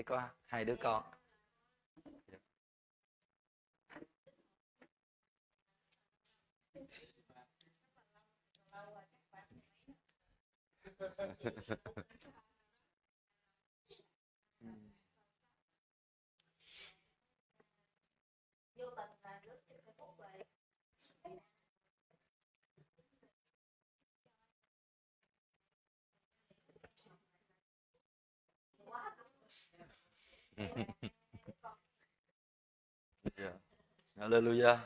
thì có hai đứa con. yeah. Hallelujah.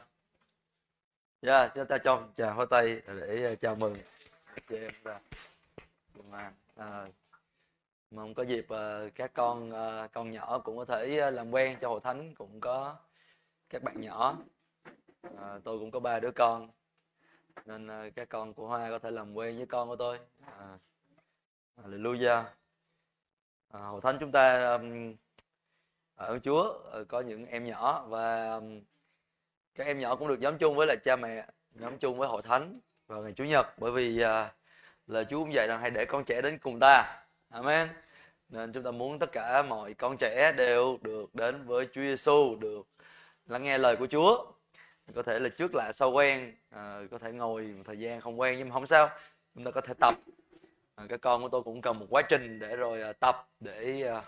Yeah, chúng ta cho chào hoa tay để uh, chào mừng chị em ra. À, à, mong có dịp uh, các con uh, con nhỏ cũng có thể uh, làm quen cho hội thánh cũng có các bạn nhỏ. À, tôi cũng có ba đứa con nên uh, các con của Hoa có thể làm quen với con của tôi. À, Hallelujah. À, hội thánh chúng ta um, ở Chúa ờ, có những em nhỏ và các em nhỏ cũng được nhóm chung với là cha mẹ nhóm chung với hội thánh vào ngày Chủ nhật bởi vì là Chúa cũng dạy rằng hãy để con trẻ đến cùng ta. Amen. Nên chúng ta muốn tất cả mọi con trẻ đều được đến với Chúa Giêsu, được lắng nghe lời của Chúa. Có thể là trước lạ sau quen, à, có thể ngồi một thời gian không quen nhưng mà không sao. Chúng ta có thể tập. À, các con của tôi cũng cần một quá trình để rồi à, tập để à,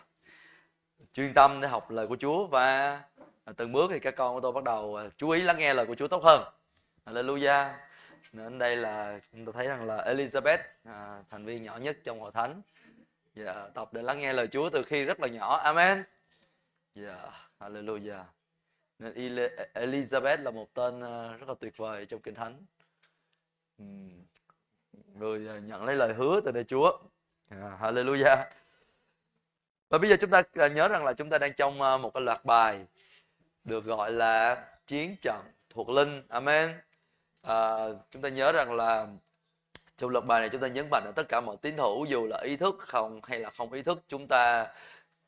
chuyên tâm để học lời của Chúa và à, từng bước thì các con của tôi bắt đầu à, chú ý lắng nghe lời của Chúa tốt hơn. Hallelujah. Nên đây là chúng ta thấy rằng là Elizabeth à, thành viên nhỏ nhất trong hội thánh. Yeah, tập để lắng nghe lời Chúa từ khi rất là nhỏ. Amen. Yeah, hallelujah. Nên Elizabeth là một tên à, rất là tuyệt vời trong Kinh Thánh. Người nhận lấy lời hứa từ nơi Chúa. Yeah, hallelujah. Và bây giờ chúng ta à, nhớ rằng là chúng ta đang trong à, một cái loạt bài được gọi là chiến trận thuộc linh. Amen. À, chúng ta nhớ rằng là trong loạt bài này chúng ta nhấn mạnh ở tất cả mọi tín hữu dù là ý thức không hay là không ý thức chúng ta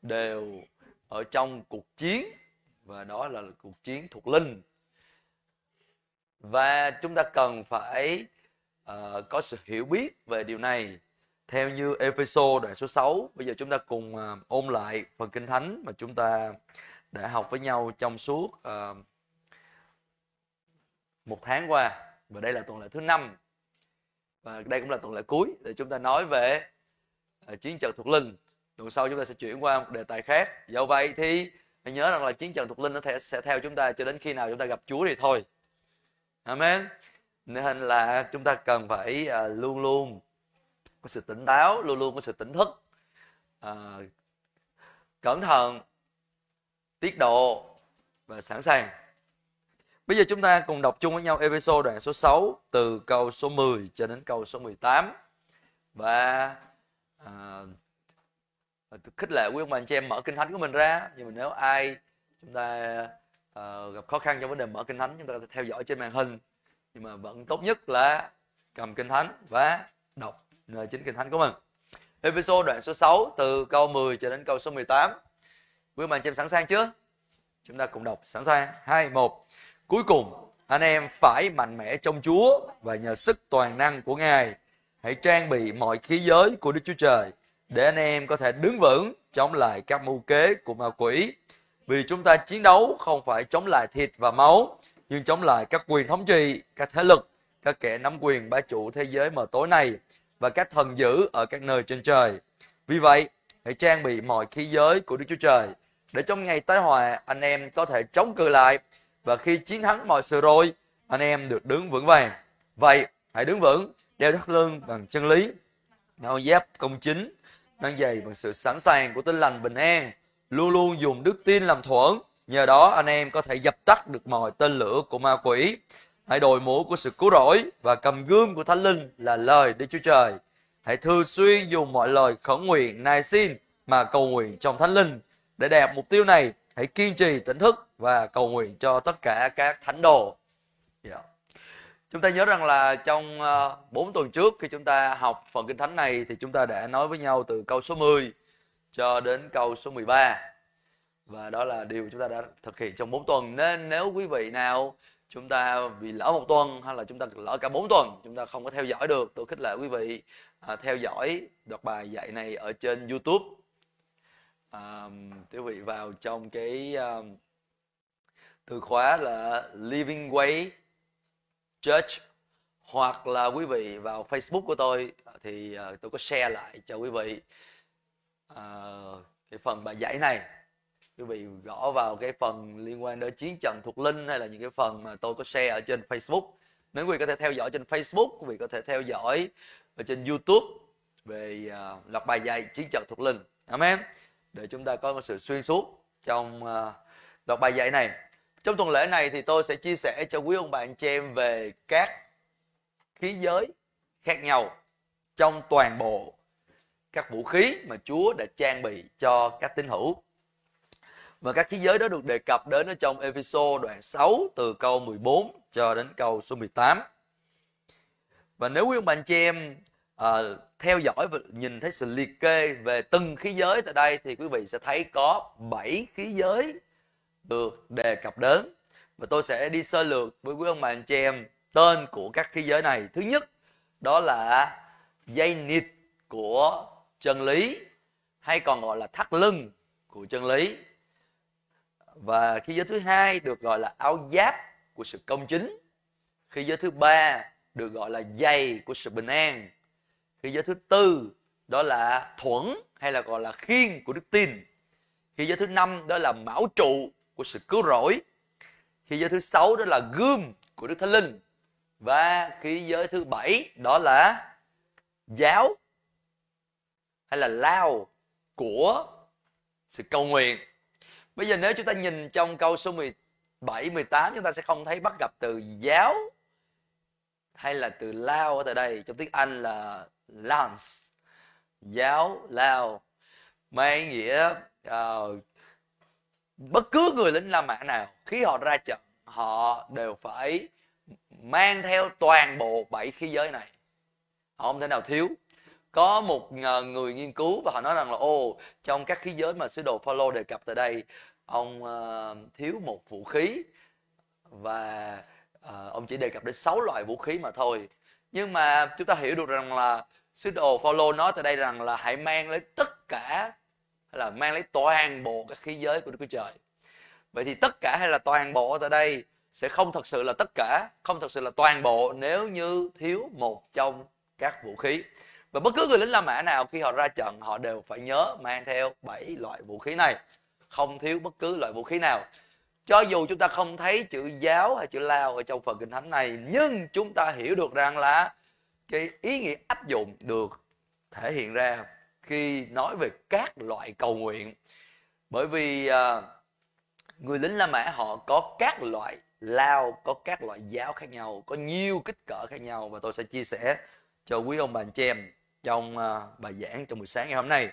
đều ở trong cuộc chiến và đó là cuộc chiến thuộc linh và chúng ta cần phải uh, có sự hiểu biết về điều này theo như Epheso đoạn số 6 bây giờ chúng ta cùng uh, ôn lại phần kinh thánh mà chúng ta đã học với nhau trong suốt uh, một tháng qua. Và đây là tuần lễ thứ năm. Và đây cũng là tuần lễ cuối để chúng ta nói về uh, chiến trận thuộc linh. Tuần sau chúng ta sẽ chuyển qua một đề tài khác. Do vậy thì hãy nhớ rằng là chiến trận thuộc linh nó sẽ theo chúng ta cho đến khi nào chúng ta gặp Chúa thì thôi. Amen. Nên là chúng ta cần phải uh, luôn luôn có sự tỉnh táo luôn luôn có sự tỉnh thức. À, cẩn thận tiết độ và sẵn sàng. Bây giờ chúng ta cùng đọc chung với nhau Ephesos đoạn số 6 từ câu số 10 cho đến câu số 18 và à, khích lệ quý ông bà anh chị em mở kinh thánh của mình ra. Nhưng mà nếu ai chúng ta à, gặp khó khăn trong vấn đề mở kinh thánh chúng ta có thể theo dõi trên màn hình. Nhưng mà vẫn tốt nhất là cầm kinh thánh và đọc chính kinh thánh của mình. Ephesos đoạn số 6 từ câu 10 cho đến câu số 18. Quý bạn chị em sẵn sàng chưa? Chúng ta cùng đọc sẵn sàng. 2 1. Cuối cùng, anh em phải mạnh mẽ trong Chúa và nhờ sức toàn năng của Ngài. Hãy trang bị mọi khí giới của Đức Chúa Trời để anh em có thể đứng vững chống lại các mưu kế của ma quỷ. Vì chúng ta chiến đấu không phải chống lại thịt và máu, nhưng chống lại các quyền thống trị, các thế lực, các kẻ nắm quyền bá chủ thế giới mờ tối này và các thần dữ ở các nơi trên trời. Vì vậy, hãy trang bị mọi khí giới của Đức Chúa Trời để trong ngày tái hòa anh em có thể chống cự lại và khi chiến thắng mọi sự rồi anh em được đứng vững vàng. Vậy, hãy đứng vững, đeo thắt lưng bằng chân lý, áo giáp công chính, mang giày bằng sự sẵn sàng của tinh lành bình an, luôn luôn dùng đức tin làm thuẫn. Nhờ đó anh em có thể dập tắt được mọi tên lửa của ma quỷ Hãy đội mũ của sự cứu rỗi và cầm gươm của Thánh Linh là lời Đức Chúa Trời. Hãy thường xuyên dùng mọi lời khẩn nguyện, nài xin mà cầu nguyện trong Thánh Linh. Để đạt mục tiêu này, hãy kiên trì tỉnh thức và cầu nguyện cho tất cả các thánh đồ. Yeah. Chúng ta nhớ rằng là trong ờ, 4 tuần trước khi chúng ta học phần Kinh Thánh này thì chúng ta đã nói với nhau từ câu số 10 cho đến câu số 13. Và đó là điều chúng ta đã thực hiện trong 4 tuần. Nên nếu quý vị nào chúng ta bị lỡ một tuần hay là chúng ta lỡ cả bốn tuần chúng ta không có theo dõi được. Tôi khích lệ quý vị à, theo dõi đọc bài dạy này ở trên YouTube. À, quý vị vào trong cái à, từ khóa là Living Way Church hoặc là quý vị vào Facebook của tôi à, thì à, tôi có share lại cho quý vị à, cái phần bài giải này quý vị gõ vào cái phần liên quan đến chiến trận thuộc linh hay là những cái phần mà tôi có share ở trên Facebook. Nếu quý vị có thể theo dõi trên Facebook quý vị có thể theo dõi ở trên YouTube về à, uh, lập bài dạy chiến trận thuộc linh. Amen. Để chúng ta có một sự xuyên suốt trong à, uh, đọc bài dạy này. Trong tuần lễ này thì tôi sẽ chia sẻ cho quý ông bạn chị em về các khí giới khác nhau trong toàn bộ các vũ khí mà Chúa đã trang bị cho các tín hữu. Và các khí giới đó được đề cập đến ở trong Ephesos đoạn 6 từ câu 14 cho đến câu số 18. Và nếu quý ông bà anh chị em à, theo dõi và nhìn thấy sự liệt kê về từng khí giới tại đây thì quý vị sẽ thấy có 7 khí giới được đề cập đến. Và tôi sẽ đi sơ lược với quý ông bà anh chị em tên của các khí giới này. Thứ nhất đó là dây nịt của chân lý hay còn gọi là thắt lưng của chân lý và khi giới thứ hai được gọi là áo giáp của sự công chính. Khi giới thứ ba được gọi là giày của sự bình an. Khi giới thứ tư, đó là thuẫn hay là gọi là khiên của đức tin. Khi giới thứ năm, đó là mão trụ của sự cứu rỗi. Khi giới thứ sáu, đó là gươm của đức thánh linh. Và khi giới thứ bảy, đó là giáo hay là lao của sự cầu nguyện. Bây giờ nếu chúng ta nhìn trong câu số 17, 18 chúng ta sẽ không thấy bắt gặp từ giáo hay là từ lao ở tại đây. Trong tiếng Anh là lance. Giáo, lao. Mang nghĩa uh, bất cứ người lính La Mã nào khi họ ra trận họ đều phải mang theo toàn bộ bảy khí giới này họ không thể nào thiếu có một ờ, người nghiên cứu và họ nói rằng là ô trong các khí giới mà sứ đồ Phaolô đề cập tại đây ông uh, thiếu một vũ khí và uh, ông chỉ đề cập đến sáu loại vũ khí mà thôi. Nhưng mà chúng ta hiểu được rằng là sứ đồ Phaolô nói tại đây rằng là hãy mang lấy tất cả hay là mang lấy toàn bộ các khí giới của Đức Chúa Trời. Vậy thì tất cả hay là toàn bộ tại đây sẽ không thật sự là tất cả không thật sự là toàn bộ nếu như thiếu một trong các vũ khí. Và bất cứ người lính La Mã nào khi họ ra trận họ đều phải nhớ mang theo bảy loại vũ khí này không thiếu bất cứ loại vũ khí nào. Cho dù chúng ta không thấy chữ giáo hay chữ lao ở trong phần kinh thánh này nhưng chúng ta hiểu được rằng là cái ý nghĩa áp dụng được thể hiện ra khi nói về các loại cầu nguyện. Bởi vì à, người lính La Mã họ có các loại lao có các loại giáo khác nhau có nhiều kích cỡ khác nhau và tôi sẽ chia sẻ cho quý ông bà anh chị em trong uh, bài giảng trong buổi sáng ngày hôm nay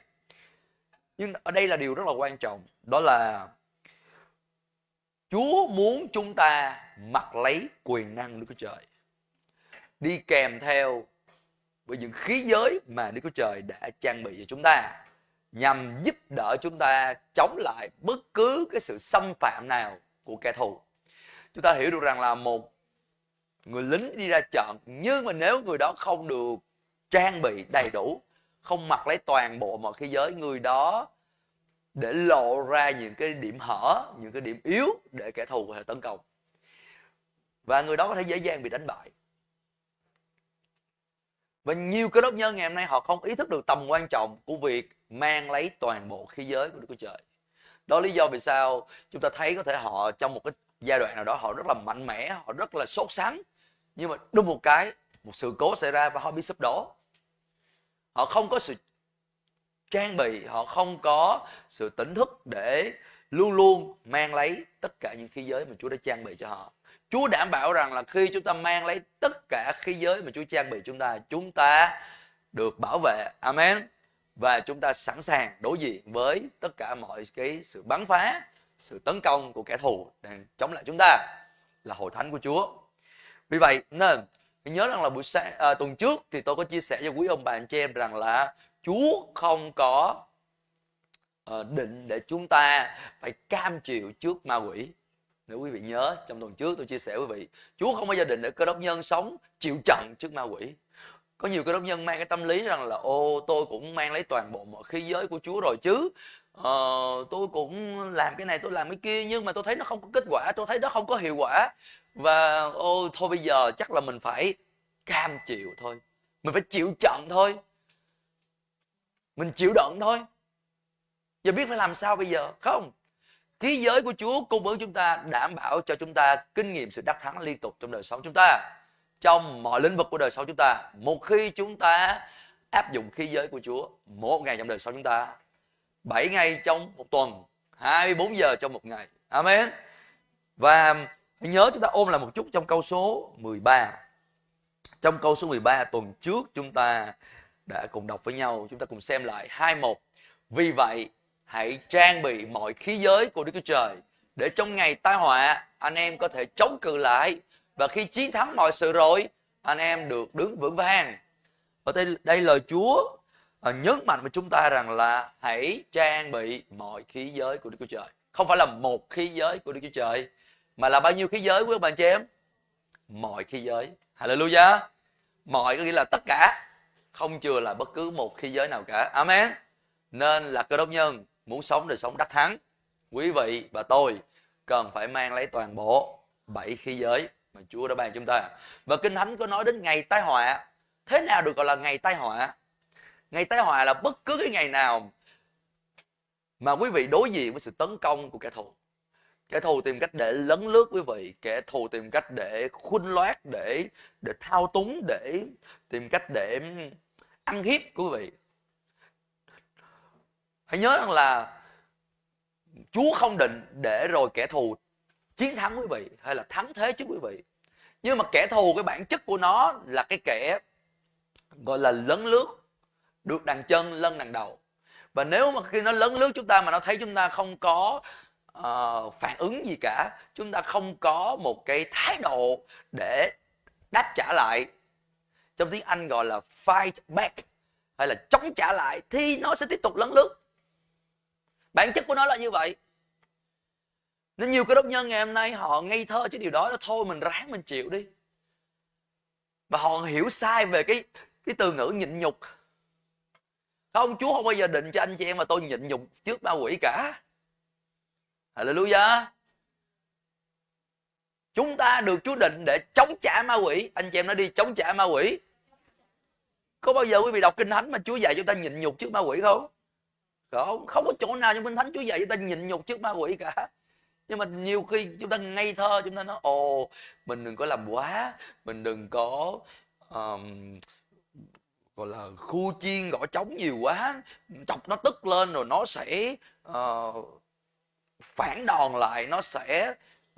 nhưng ở đây là điều rất là quan trọng đó là Chúa muốn chúng ta mặc lấy quyền năng Đức Chúa Trời đi kèm theo với những khí giới mà Đức Chúa Trời đã trang bị cho chúng ta nhằm giúp đỡ chúng ta chống lại bất cứ cái sự xâm phạm nào của kẻ thù. Chúng ta hiểu được rằng là một người lính đi ra trận nhưng mà nếu người đó không được trang bị đầy đủ không mặc lấy toàn bộ mọi khí giới người đó để lộ ra những cái điểm hở những cái điểm yếu để kẻ thù có thể tấn công và người đó có thể dễ dàng bị đánh bại và nhiều cơ đốc nhân ngày hôm nay họ không ý thức được tầm quan trọng của việc mang lấy toàn bộ khí giới của Đức Chúa Trời. Đó lý do vì sao chúng ta thấy có thể họ trong một cái giai đoạn nào đó họ rất là mạnh mẽ, họ rất là sốt sắng. Nhưng mà đúng một cái, một sự cố xảy ra và họ bị sụp đổ. Họ không có sự trang bị, họ không có sự tỉnh thức để luôn luôn mang lấy tất cả những khí giới mà Chúa đã trang bị cho họ. Chúa đảm bảo rằng là khi chúng ta mang lấy tất cả khí giới mà Chúa trang bị chúng ta, chúng ta được bảo vệ. Amen. Và chúng ta sẵn sàng đối diện với tất cả mọi cái sự bắn phá, sự tấn công của kẻ thù đang chống lại chúng ta là hội thánh của Chúa. Vì vậy nên nhớ rằng là buổi sáng à, tuần trước thì tôi có chia sẻ cho quý ông bà anh chị em rằng là Chúa không có à, định để chúng ta phải cam chịu trước ma quỷ. Nếu quý vị nhớ trong tuần trước tôi chia sẻ với quý vị Chúa không bao giờ định để cơ đốc nhân sống chịu trận trước ma quỷ. Có nhiều cơ đốc nhân mang cái tâm lý rằng là ô tôi cũng mang lấy toàn bộ mọi khí giới của Chúa rồi chứ. Ờ, tôi cũng làm cái này tôi làm cái kia nhưng mà tôi thấy nó không có kết quả tôi thấy nó không có hiệu quả và, ô, thôi bây giờ chắc là mình phải cam chịu thôi. Mình phải chịu trận thôi. Mình chịu đựng thôi. Giờ biết phải làm sao bây giờ, không? Thế giới của Chúa cung ứng chúng ta đảm bảo cho chúng ta kinh nghiệm sự đắc thắng liên tục trong đời sống chúng ta. Trong mọi lĩnh vực của đời sống chúng ta, một khi chúng ta áp dụng khí giới của Chúa, một ngày trong đời sống chúng ta 7 ngày trong một tuần 24 giờ trong một ngày. Amen. Và hãy nhớ chúng ta ôm lại một chút trong câu số 13 trong câu số 13 tuần trước chúng ta đã cùng đọc với nhau. Chúng ta cùng xem lại hai một. Vì vậy, hãy trang bị mọi khí giới của Đức Chúa Trời để trong ngày tai họa, anh em có thể chống cự lại. Và khi chiến thắng mọi sự rồi, anh em được đứng vững vàng ở đây đây lời Chúa à, nhấn mạnh với chúng ta rằng là hãy trang bị mọi khí giới của Đức Chúa Trời. Không phải là một khí giới của Đức Chúa Trời mà là bao nhiêu khí giới quý ông bà chị em? Mọi khí giới. Hallelujah. Mọi có nghĩa là tất cả. Không chừa là bất cứ một khí giới nào cả. Amen. Nên là cơ đốc nhân muốn sống đời sống đắc thắng. Quý vị và tôi cần phải mang lấy toàn bộ bảy khí giới mà Chúa đã ban chúng ta. Và kinh thánh có nói đến ngày tai họa. Thế nào được gọi là ngày tai họa? Ngày tai họa là bất cứ cái ngày nào mà quý vị đối diện với sự tấn công của kẻ thù kẻ thù tìm cách để lấn lướt quý vị, kẻ thù tìm cách để khuynh loát để để thao túng, để tìm cách để ăn hiếp quý vị. Hãy nhớ rằng là Chúa không định để rồi kẻ thù chiến thắng quý vị hay là thắng thế trước quý vị. Nhưng mà kẻ thù, cái bản chất của nó là cái kẻ gọi là lấn lướt, được đằng chân, lân đằng đầu. Và nếu mà khi nó lấn lướt chúng ta mà nó thấy chúng ta không có uh, phản ứng gì cả. Chúng ta không có một cái thái độ để đáp trả lại. Trong tiếng anh gọi là fight back hay là chống trả lại thì nó sẽ tiếp tục lấn lướt. Bản chất của nó là như vậy. Nên nhiều cái đốc nhân ngày hôm nay họ ngây thơ chứ điều đó là thôi mình ráng mình chịu đi. Và họ hiểu sai về cái cái từ ngữ nhịn nhục. Không chúa không bao giờ định cho anh chị em mà tôi nhịn nhục trước ma quỷ cả hallelujah. Chúng ta được chúa định để chống trả ma quỷ. Anh chị em nói đi chống trả ma quỷ. Có bao giờ quý vị đọc kinh thánh mà chúa dạy chúng ta nhịn nhục trước ma quỷ không? Không không có chỗ nào trong kinh thánh chúa dạy chúng ta nhịn nhục trước ma quỷ cả. Nhưng mà nhiều khi chúng ta ngây thơ chúng ta nói ồ mình đừng có làm quá mình đừng có um, gọi là khu chiên gõ trống nhiều quá. Chọc nó tức lên rồi nó sẽ uh, phản đòn lại nó sẽ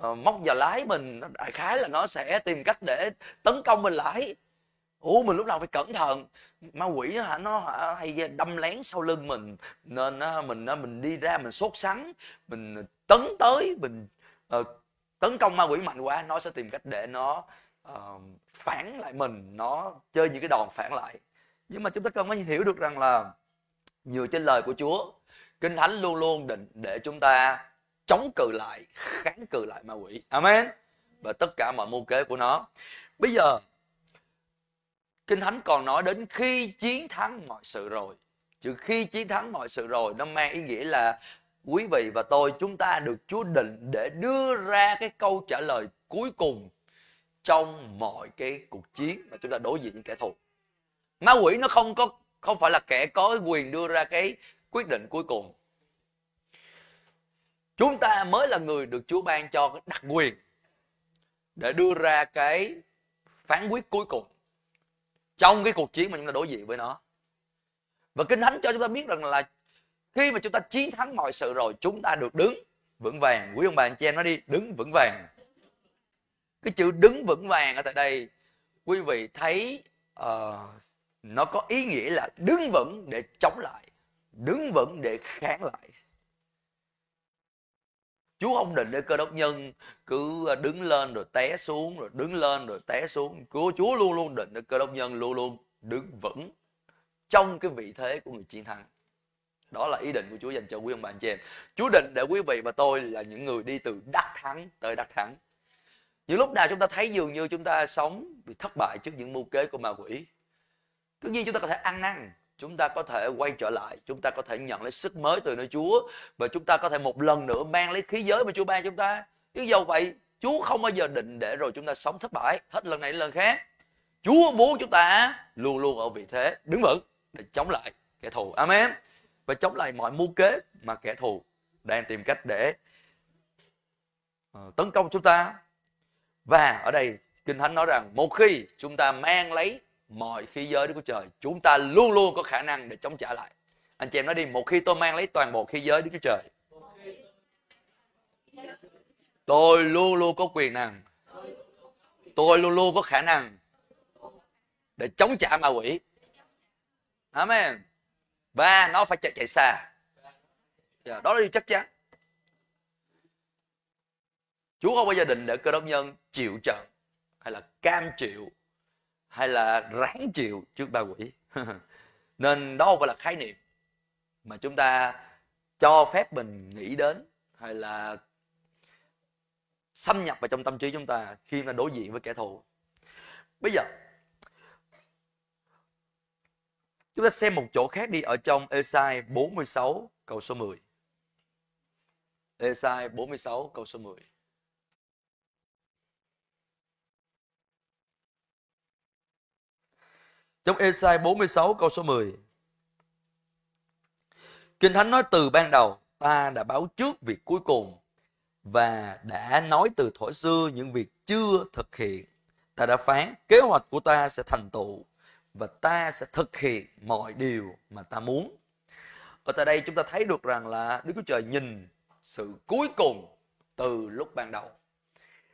uh, móc vào lái mình. Đại khái là nó sẽ tìm cách để tấn công mình lại ủa mình lúc nào phải cẩn thận. Ma quỷ hả nó hả, hay đâm lén sau lưng mình. Nên mình mình đi ra mình sốt sắng mình tấn tới mình uh, tấn công ma quỷ mạnh quá nó sẽ tìm cách để nó uh, phản lại mình. Nó chơi những cái đòn phản lại. Nhưng mà chúng ta cần phải hiểu được rằng là nhiều trên lời của Chúa kinh thánh luôn luôn định để chúng ta chống cự lại, kháng cự lại ma quỷ amen và tất cả mọi mưu kế của nó bây giờ, kinh thánh còn nói đến khi chiến thắng mọi sự rồi chứ khi chiến thắng mọi sự rồi, nó mang ý nghĩa là quý vị và tôi, chúng ta được Chúa định để đưa ra cái câu trả lời cuối cùng trong mọi cái cuộc chiến mà chúng ta đối diện với kẻ thù. Ma quỷ nó không có, không phải là kẻ có quyền đưa ra cái quyết định cuối cùng. Chúng ta mới là người được Chúa ban cho cái đặc quyền để đưa ra cái phán quyết cuối cùng trong cái cuộc chiến mà chúng ta đối diện với nó. Và Kinh Thánh cho chúng ta biết rằng là khi mà chúng ta chiến thắng mọi sự rồi chúng ta được đứng vững vàng. Quý ông bà anh chị em nói đi đứng vững vàng. Cái chữ đứng vững vàng ở tại đây quý vị thấy uh, nó có ý nghĩa là đứng vững để chống lại đứng vững để kháng lại. Chúa không định để cơ đốc nhân cứ à, đứng lên rồi té xuống, rồi đứng lên rồi té xuống. Chúa Chúa luôn luôn định để cơ đốc nhân luôn luôn đứng vững trong cái vị thế của người chiến thắng. Đó là ý định của Chúa dành cho quý ông bà anh chị em. Chúa định để quý vị và tôi là những người đi từ đắc thắng tới đắc thắng. Những lúc nào chúng ta thấy dường như chúng ta sống bị thất bại trước những mưu kế của ma quỷ. tất nhiên chúng ta có thể ăn năn chúng ta có thể quay trở lại chúng ta có thể nhận lấy sức mới từ nơi Chúa và chúng ta có thể một lần nữa mang lấy khí giới mà Chúa ban chúng ta. Chứ dầu vậy Chúa không bao giờ định để rồi chúng ta sống thất bại. Hết lần này đến lần khác. Chúa muốn chúng ta luôn luôn ở vị thế đứng vững để chống lại kẻ thù. Amen. Và chống lại mọi mưu kế mà kẻ thù đang tìm cách để uh, tấn công chúng ta. Và ở đây kinh thánh nói rằng một khi chúng ta mang lấy mọi khí giới Đức Chúa Trời, chúng ta luôn luôn có khả năng để chống trả lại. Anh chị em nói đi, một khi tôi mang lấy toàn bộ khí giới Đức Chúa Trời, tôi luôn luôn có quyền năng, tôi luôn luôn có khả năng để chống trả ma quỷ. Amen. Và nó phải chạy chạy xa. Dạ, đó là điều chắc chắn. Chúa không bao giờ định để cơ đốc nhân chịu trận hay là cam chịu hay là ráng chịu trước ba quỷ? Nên đó không phải là khái niệm mà chúng ta cho phép mình nghĩ đến hay là xâm nhập vào trong tâm trí chúng ta khi mà đối diện với kẻ thù. Bây giờ, chúng ta xem một chỗ khác đi ở trong Esai 46 câu số 10 Esai 46 câu số 10 Trong Esai 46 câu số 10 Kinh Thánh nói từ ban đầu, ta đã báo trước việc cuối cùng và đã nói từ thổi xưa những việc chưa thực hiện. Ta đã phán kế hoạch của ta sẽ thành tựu và ta sẽ thực hiện mọi điều mà ta muốn. Ở tại đây chúng ta thấy được rằng là Đức Chúa Trời nhìn sự cuối cùng từ lúc ban đầu.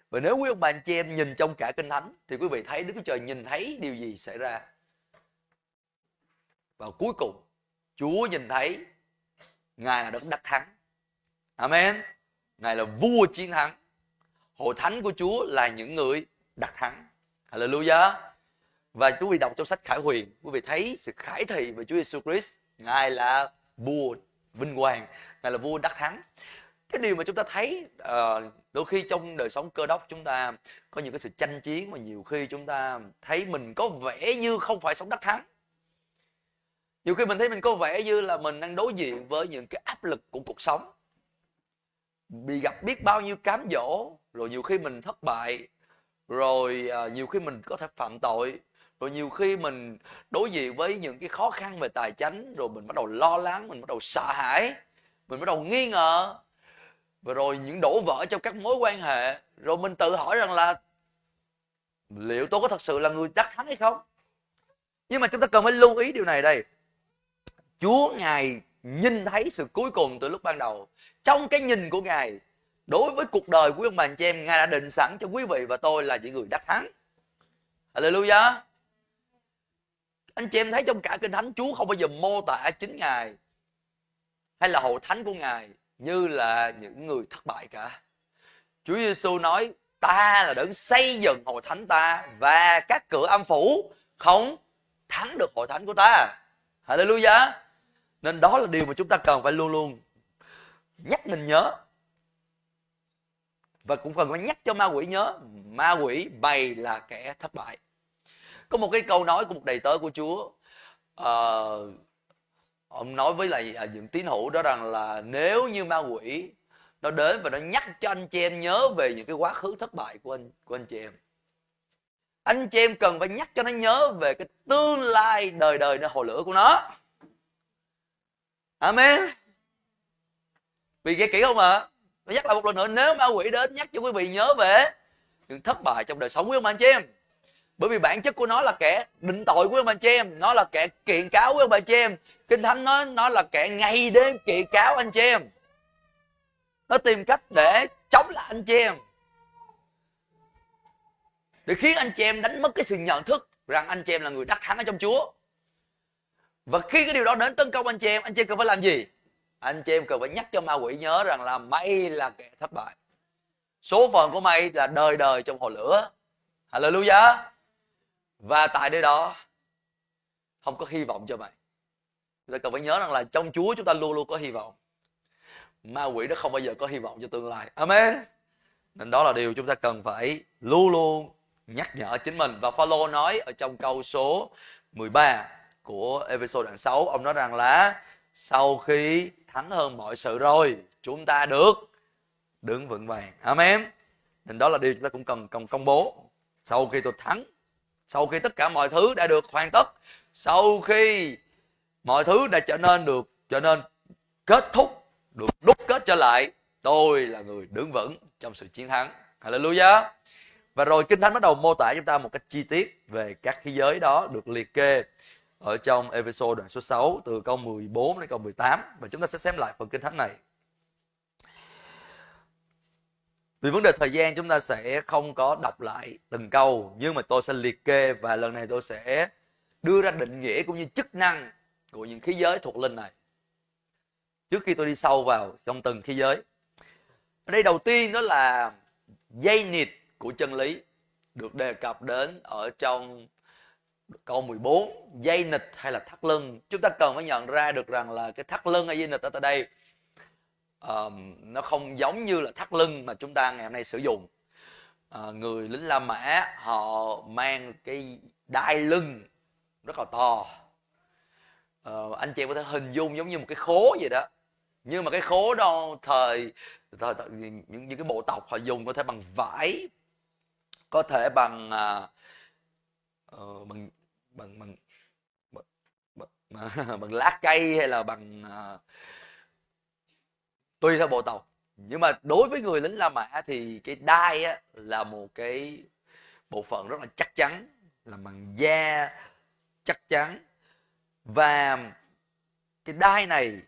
Và nếu quý ông bà anh chị em nhìn trong cả kinh thánh thì quý vị thấy Đức Chúa Trời nhìn thấy điều gì xảy ra và cuối cùng Chúa nhìn thấy Ngài là đấng đắc thắng. Amen. Ngài là vua chiến thắng. Hội thánh của Chúa là những người đắc thắng. Hallelujah. Và quý vị đọc trong sách Khải Huyền Quý vị thấy sự khải thị về Chúa Giêsu Christ. Ngài là vua vinh quang Ngài là vua đắc thắng. Cái điều mà chúng ta thấy uh, đôi khi trong đời sống cơ đốc chúng ta có những cái sự tranh chiến mà nhiều khi chúng ta thấy mình có vẻ như không phải sống đắc thắng nhiều khi mình thấy mình có vẻ như là mình đang đối diện với những cái áp lực của cuộc sống. Bị gặp biết bao nhiêu cám dỗ rồi nhiều khi mình thất bại rồi à, nhiều khi mình có thể phạm tội rồi nhiều khi mình đối diện với những cái khó khăn về tài chính rồi mình bắt đầu lo lắng mình bắt đầu sợ hãi mình bắt đầu nghi ngờ và rồi những đổ vỡ trong các mối quan hệ. Rồi mình tự hỏi rằng là liệu tôi có thật sự là người đắc thắng hay không? Nhưng mà chúng ta cần phải lưu ý điều này đây. Chúa Ngài nhìn thấy sự cuối cùng từ lúc ban đầu. Trong cái nhìn của Ngài, đối với cuộc đời của ông bà anh chị em, Ngài đã định sẵn cho quý vị và tôi là những người đắc thắng. Hallelujah. Anh chị em thấy trong cả Kinh Thánh, Chúa không bao giờ mô tả chính Ngài hay là hậu thánh của Ngài như là những người thất bại cả. Chúa Giêsu nói, ta là đấng xây dựng hội thánh ta và các cửa âm phủ không thắng được hội thánh của ta. Hallelujah nên đó là điều mà chúng ta cần phải luôn luôn nhắc mình nhớ. Và cũng cần phải nhắc cho ma quỷ nhớ ma quỷ mày là kẻ thất bại. Có một cái câu nói của một đầy tớ của chúa uh, ông nói với lại à, những tín hữu đó rằng là nếu như ma quỷ nó đến và nó nhắc cho anh chị em nhớ về những cái quá khứ thất bại của anh của anh chị em anh chị em cần phải nhắc cho nó nhớ về cái tương lai đời đời nó hồ lửa của nó amen. Vì nghe kỹ không ạ? À? tôi nhắc lại một lần nữa, nếu ma quỷ đến, nhắc cho quý vị nhớ về những thất bại trong đời sống của ông anh chị em. Bởi vì bản chất của nó là kẻ định tội của ông anh chị em, nó là kẻ kiện cáo của ông anh chị em. Kinh thánh nói nó là kẻ ngày đêm kiện cáo anh chị em. Nó tìm cách để chống lại anh chị em. Để khiến anh chị em đánh mất cái sự nhận thức rằng anh chị em là người đắc thắng ở trong Chúa và khi cái điều đó đến tấn công anh chị em, anh chị em cần phải làm gì? Anh chị em cần phải nhắc cho ma quỷ nhớ rằng là mày là kẻ thất bại. Số phận của mày là đời đời trong hồ lửa. Hallelujah. Và tại nơi đó, không có hy vọng cho mày chúng ta cần phải nhớ rằng là trong Chúa chúng ta luôn luôn có hy vọng. Ma quỷ nó không bao giờ có hy vọng cho tương lai. Amen. Nên đó là điều chúng ta cần phải luôn luôn nhắc nhở chính mình. Và Phaolô nói ở trong câu số 13 của episode đoạn 6 ông nói rằng là sau khi thắng hơn mọi sự rồi, chúng ta được đứng vững vàng. Amen. Nên đó là điều chúng ta cũng cần cần công bố. Sau khi tôi thắng, sau khi tất cả mọi thứ đã được hoàn tất, sau khi mọi thứ đã trở nên được, trở nên kết thúc, được đúc kết trở lại, tôi là người đứng vững trong sự chiến thắng. Hallelujah. Và rồi kinh thánh bắt đầu mô tả chúng ta một cách chi tiết về các khí giới đó được liệt kê ở trong Ephesos đoạn số 6 từ câu 14 đến câu 18 và chúng ta sẽ xem lại phần kinh thánh này. Vì vấn đề thời gian, chúng ta sẽ không có đọc lại từng câu, nhưng mà tôi sẽ liệt kê và lần này tôi sẽ đưa ra định nghĩa cũng như chức năng của những khí giới thuộc linh này. Trước khi tôi đi sâu vào trong từng khí giới. Ở đây đầu tiên đó là dây nịt của chân lý được đề cập đến ở trong câu 14 dây nịch hay là thắt lưng? Chúng ta cần phải nhận ra được rằng là cái thắt lưng hay dây nịch ở tại đây um, nó không giống như là thắt lưng mà chúng ta ngày hôm nay sử dụng. Uh, người lính La Mã họ mang cái đai lưng rất là to. Uh, anh chị có thể hình dung giống như một cái khố vậy đó. Nhưng mà cái khố đó thời, thời, thời những, những cái bộ tộc họ dùng có thể bằng vải có thể bằng uh, uh, bằng bằng bằng bằng, bằng, bằng lá cây hay là bằng uh, tùy theo bộ tộc nhưng mà đối với người lính La Mã thì cái đai á, là một cái bộ phận rất là chắc chắn là bằng da chắc chắn. Và cái đai này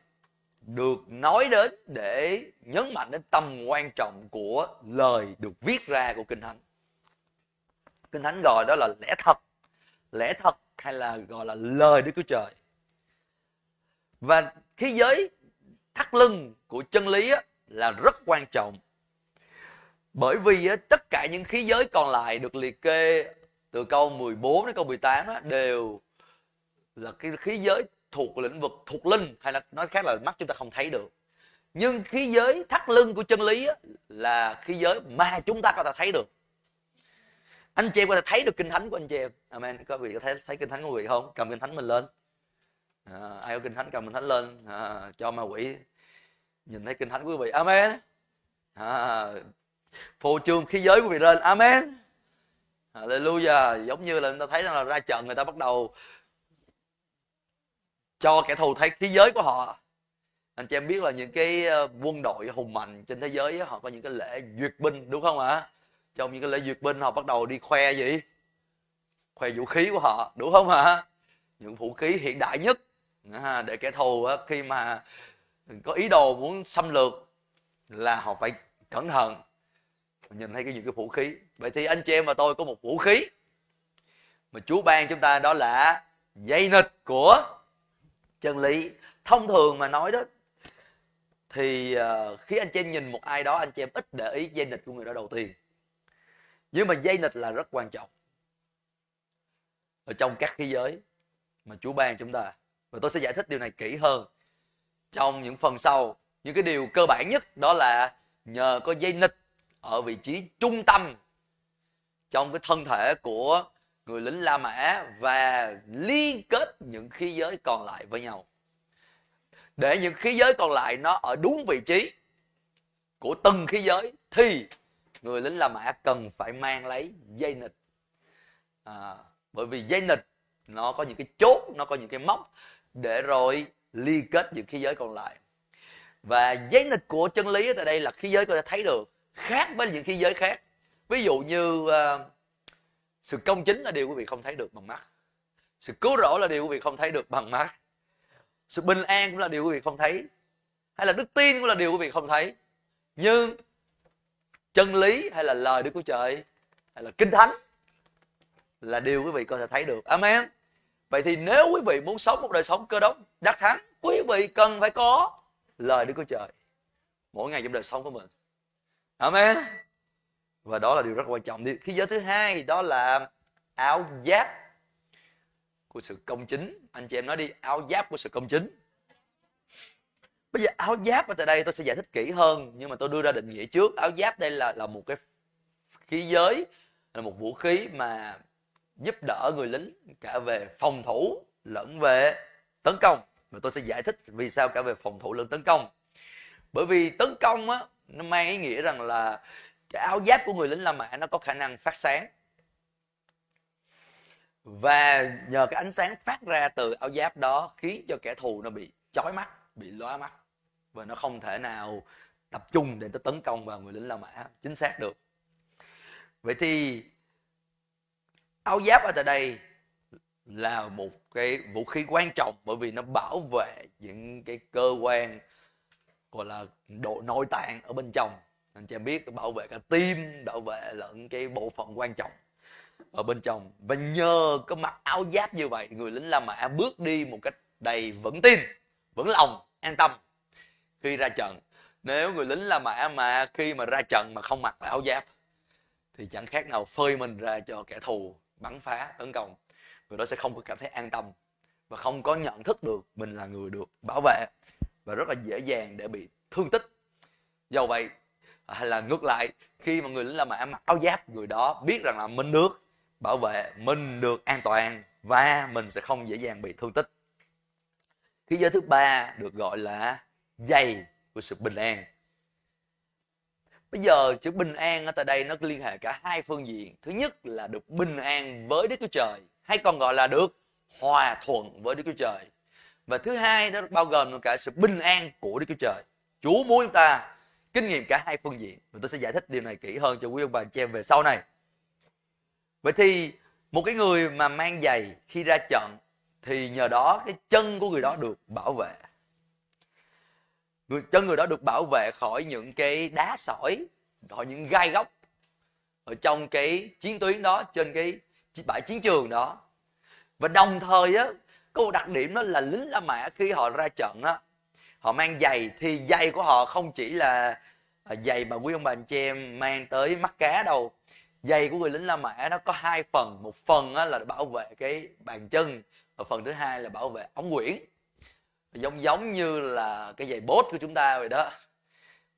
được nói đến để nhấn mạnh đến tầm quan trọng của lời được viết ra của kinh thánh. Kinh thánh gọi đó là lẽ thật lẽ thật hay là gọi là lời Đức Chúa Trời. Và khí giới thắt lưng của chân lý á, là rất quan trọng. Bởi vì á, tất cả những khí giới còn lại được liệt kê từ câu 14 đến câu 18 á, đều là cái khí giới thuộc lĩnh vực thuộc linh hay là nói khác là mắt chúng ta không thấy được. Nhưng khí giới thắt lưng của chân lý á, là khí giới mà chúng ta có thể thấy được anh chị em có thể thấy được kinh thánh của anh chị em. Amen. Có vị có thấy thấy kinh thánh của vị không? Cầm kinh thánh mình lên. À, ai có kinh thánh cầm kinh thánh lên à, cho ma quỷ nhìn thấy kinh thánh của quý vị. Amen. À, phô trương khí giới của vị lên. Amen. Hallelujah. Giống như là chúng ta thấy rằng là ra trận người ta bắt đầu cho kẻ thù thấy khí giới của họ. Anh chị em biết là những cái ờ, quân đội hùng mạnh trên thế giới họ có những cái lễ duyệt binh đúng không ạ? Trong những cái lễ duyệt binh họ bắt đầu đi khoe gì? Khoe vũ khí của họ, đúng không hả? Những vũ khí hiện đại nhất. À, để kẻ thù khi mà có ý đồ muốn xâm lược là họ phải cẩn thận. Nhìn thấy cái những cái vũ khí. Vậy thì anh chị em và tôi có một vũ khí. Mà Chúa ban chúng ta đó là dây nịch của chân lý. Thông thường mà nói đó, thì à, khi anh chị em nhìn một ai đó, anh chị em ít để ý dây nịch của người đó đầu tiên nhưng mà dây nịch là rất quan trọng. Ở trong các khí giới mà Chúa ban chúng ta. Và tôi sẽ giải thích điều này kỹ hơn trong những phần sau. Những cái điều cơ bản nhất đó là nhờ có dây nịch ở vị trí trung tâm trong cái thân thể của người lính La Mã và liên kết những khí giới còn lại với nhau. Để những khí giới còn lại nó ở đúng vị trí của từng khí giới thì người lính La Mã cần phải mang lấy dây nịch à, bởi vì dây nịch nó có những cái chốt nó có những cái móc để rồi liên kết những khí giới còn lại. Và dây nịch của chân lý tại đây là khí giới có thể thấy được khác với những khí giới khác. Ví dụ như uh, sự công chính là điều quý vị không thấy được bằng mắt. Sự cứu rỗi là điều quý vị không thấy được bằng mắt. Sự bình an cũng là điều quý vị không thấy. Hay là đức tin cũng là điều quý vị không thấy. Nhưng chân lý hay là lời Đức Chúa Trời hay là kinh thánh là điều quý vị có thể thấy được. Amen. Vậy thì nếu quý vị muốn sống một đời sống cơ đốc đắc thắng, quý vị cần phải có lời Đức Chúa Trời mỗi ngày trong đời sống của mình. Amen. Và đó là điều rất quan trọng. Khí giới thứ hai đó là áo giáp của sự công chính. Anh chị em nói đi, áo giáp của sự công chính bây giờ áo giáp ở tại đây tôi sẽ giải thích kỹ hơn, nhưng mà tôi đưa ra định nghĩa trước. Áo giáp đây là là một cái khí giới, là một vũ khí mà giúp đỡ người lính cả về phòng thủ lẫn về tấn công. Và tôi sẽ giải thích vì sao cả về phòng thủ lẫn tấn công. Bởi vì tấn công á, nó mang ý nghĩa rằng là cái áo giáp của người lính La Mã nó có khả năng phát sáng. Và nhờ cái ánh sáng phát ra từ áo giáp đó khiến cho kẻ thù nó bị chói mắt, bị lóa mắt và nó không thể nào tập trung để nó tấn công vào người lính La Mã. Chính xác được. Vậy thì, áo giáp ở tại đây là một cái vũ khí quan trọng bởi vì nó bảo vệ những cái cơ quan, gọi là, độ nội tạng ở bên trong. Anh chị em biết, bảo vệ cả tim, bảo vệ lẫn cái bộ phận quan trọng ở bên trong. Và nhờ có mặc áo giáp như vậy, người lính La Mã bước đi một cách đầy vững tin, vững lòng, an tâm khi ra trận. Nếu người lính La Mã mà khi mà ra trận mà không mặc áo giáp, thì chẳng khác nào phơi mình ra cho kẻ thù, bắn phá, tấn công. Người đó sẽ không có cảm thấy an tâm và không có nhận thức được mình là người được bảo vệ và rất là dễ dàng để bị thương tích. Do vậy à, hay là ngược lại, khi mà người lính La Mã mặc áo giáp, người đó biết rằng là mình được bảo vệ, mình được an toàn và mình sẽ không dễ dàng bị thương tích. Khí giới thứ ba được gọi là giày của sự bình an. Bây giờ chữ bình an ở tại đây nó liên hệ cả hai phương diện. Thứ nhất là được bình an với đức chúa trời, hay còn gọi là được hòa thuận với đức chúa trời. Và thứ hai nó bao gồm cả sự bình an của đức chúa trời. Chúa muốn chúng ta kinh nghiệm cả hai phương diện. Và tôi sẽ giải thích điều này kỹ hơn cho quý ông bà chị em về sau này. Vậy thì một cái người mà mang giày khi ra trận, thì nhờ đó cái chân của người đó được bảo vệ người chân người đó được bảo vệ khỏi những cái đá sỏi khỏi những gai góc ở trong cái chiến tuyến đó trên cái bãi chiến trường đó. Và đồng thời á có một đặc điểm đó là lính La Mã khi họ ra trận á họ mang giày thì giày của họ không chỉ là à, giày mà quý ông bà anh chị em mang tới mắt cá đâu. Giày của người lính La Mã nó có hai phần một phần á, là bảo vệ cái bàn chân và phần thứ hai là bảo vệ ống quyển giống giống như là cái giày bốt của chúng ta vậy đó.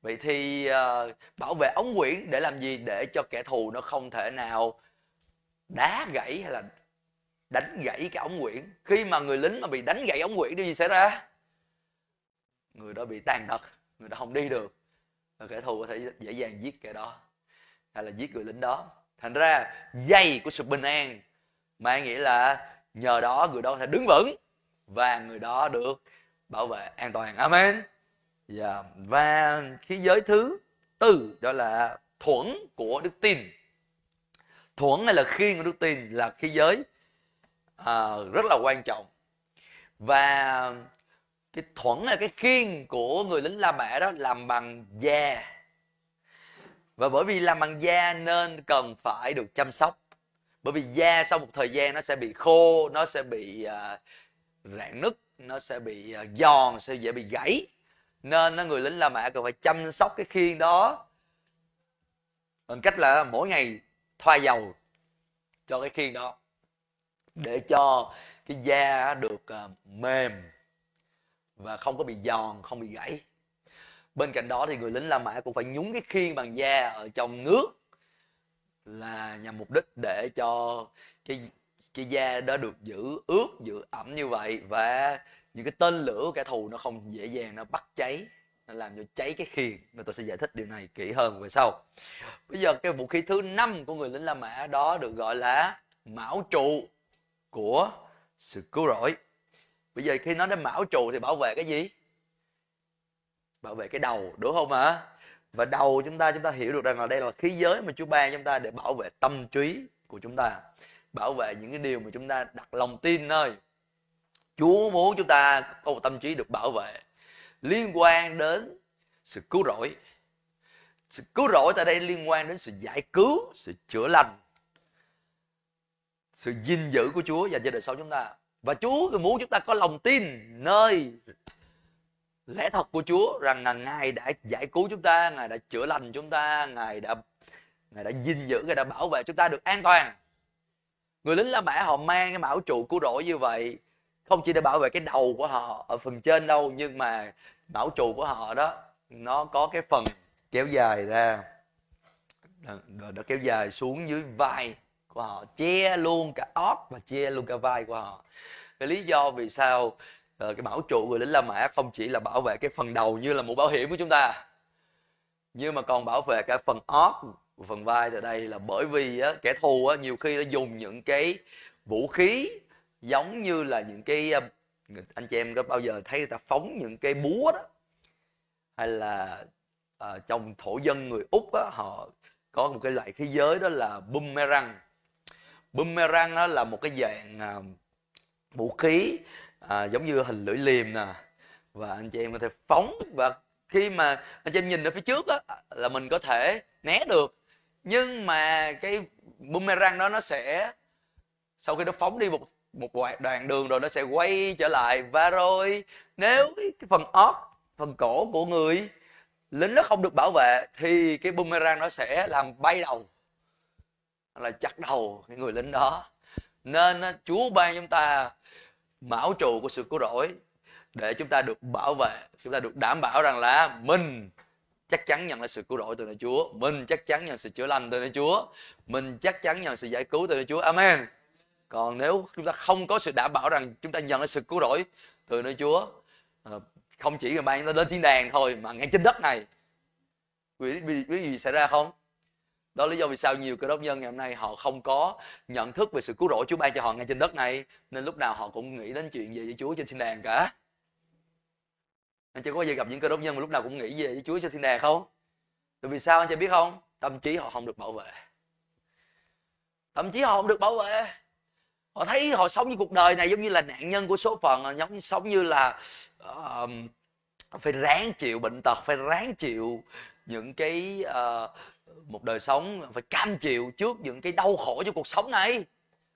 Vậy thì uh, bảo vệ ống quyển để làm gì để cho kẻ thù nó không thể nào đá gãy hay là đánh gãy cái ống quyển? Khi mà người lính mà bị đánh gãy ống quyển điều gì xảy ra? Người đó bị tàn tật người đó không đi được. Và kẻ thù có thể dễ dàng giết kẻ đó hay là giết người lính đó. Thành ra dây của sự bình an mà nghĩa là nhờ đó người đó có thể đứng vững và người đó được bảo vệ an toàn. Amen. Yeah. Và khí giới thứ tư đó là thuẫn của đức tin. Thuẫn hay là khiên của đức tin là khí giới à, rất là quan trọng. Và cái thuẫn là cái khiên của người lính La Mã đó làm bằng da. Và bởi vì làm bằng da nên cần phải được chăm sóc. Bởi vì da sau một thời gian nó sẽ bị khô nó sẽ bị uh, rạn nứt nó sẽ bị à, giòn, sẽ dễ bị gãy. Nên nó người lính La Mã cần phải chăm sóc cái khiên đó. Bằng cách là mỗi ngày thoa dầu cho cái khiên đó để cho cái da được à, mềm và không có bị giòn, không bị gãy. Bên cạnh đó thì người lính La Mã cũng phải nhúng cái khiên bằng da ở trong nước là nhằm mục đích để cho cái cái da đó được giữ ướt giữ ẩm như vậy và những cái tên lửa của kẻ thù nó không dễ dàng, nó bắt cháy, nó làm cho cháy cái khiên. Và tôi sẽ giải thích điều này kỹ hơn về sau. Bây giờ cái vũ khí thứ năm của người lính La Mã đó được gọi là mão trụ của sự cứu rỗi. Bây giờ khi nói đến mão trụ thì bảo vệ cái gì? Bảo vệ cái đầu, đúng không ạ? Và đầu chúng ta chúng ta hiểu được rằng là đây là khí giới mà Chúa ban chúng ta để bảo vệ tâm trí của chúng ta bảo vệ những cái điều mà chúng ta đặt lòng tin nơi. Chúa muốn chúng ta có một tâm trí được bảo vệ liên quan đến sự cứu rỗi. Sự cứu rỗi tại đây liên quan đến sự giải cứu sự chữa lành sự gìn giữ của Chúa dành cho đời sống chúng ta. Và Chúa muốn chúng ta có lòng tin nơi lẽ thật của Chúa rằng là Ngài đã giải cứu chúng ta, Ngài đã chữa lành chúng ta, Ngài đã Ngài đã gìn giữ, Ngài đã bảo vệ chúng ta được an toàn. Người lính La Mã họ mang cái mão trụ cứu rỗi như vậy. Không chỉ để bảo vệ cái đầu của họ ở phần trên đâu, nhưng mà mão trụ của họ đó, nó có cái phần kéo dài ra. Rồi nó kéo dài xuống dưới vai của họ, che luôn cả óc và che luôn cả vai của họ. Cái lý do vì sao ờ, cái bảo trụ người lính La Mã không chỉ là bảo vệ cái phần đầu như là mũ bảo hiểm của chúng ta, nhưng mà còn bảo vệ cả phần óc phần vai tại đây là bởi vì á, kẻ thù á, nhiều khi nó dùng những cái vũ khí giống như là những cái à, anh chị em có bao giờ thấy người ta phóng những cái búa đó? Hay là à, trong thổ dân người úc á, họ có một cái loại khí giới đó là boomerang. Boomerang đó là một cái dạng à, vũ khí à, giống như hình lưỡi liềm nè. Và anh chị em có thể phóng và khi mà anh chị em nhìn ở phía trước á là mình có thể né được nhưng mà cái boomerang đó nó sẽ, sau khi nó phóng đi một một đoạn đường rồi nó sẽ quay trở lại. Và rồi nếu cái phần ót phần cổ của người, lính nó không được bảo vệ thì cái boomerang nó sẽ làm bay đầu là chặt đầu cái người lính đó. Nên à, Chúa ban chúng ta mão trụ của sự cứu rỗi để chúng ta được bảo vệ, chúng ta được đảm bảo rằng là mình chắc chắn nhận lại sự cứu rỗi từ nơi Chúa. Mình chắc chắn nhận sự chữa lành từ nơi Chúa. Mình chắc chắn nhận sự giải cứu từ nơi Chúa. Amen. Còn nếu chúng ta không có sự đảm bảo rằng chúng ta nhận lại sự cứu rỗi từ nơi Chúa ờ, không chỉ là mang nó đến thiên đàng thôi, mà ngay trên đất này, quý vị biết gì xảy ra không? Đó là lý do vì sao nhiều cơ đốc nhân ngày hôm nay họ không có nhận thức về sự cứu rỗi Chúa ban cho họ ngay trên đất này, nên lúc nào họ cũng nghĩ đến chuyện về với Chúa trên thiên đàng cả anh chị có bao giờ gặp những cơ đốc nhân mà lúc nào cũng nghĩ về với Chúa trên thiên đàng không? Tại vì sao anh chị biết không? Tâm trí họ không được bảo vệ. Thậm chí họ không được bảo vệ. Họ thấy họ sống như cuộc đời này giống như là nạn nhân của số phận giống sống như là uh, phải ráng chịu bệnh tật phải ráng chịu những cái uh, một đời sống phải cam chịu trước những cái đau khổ trong cuộc sống này.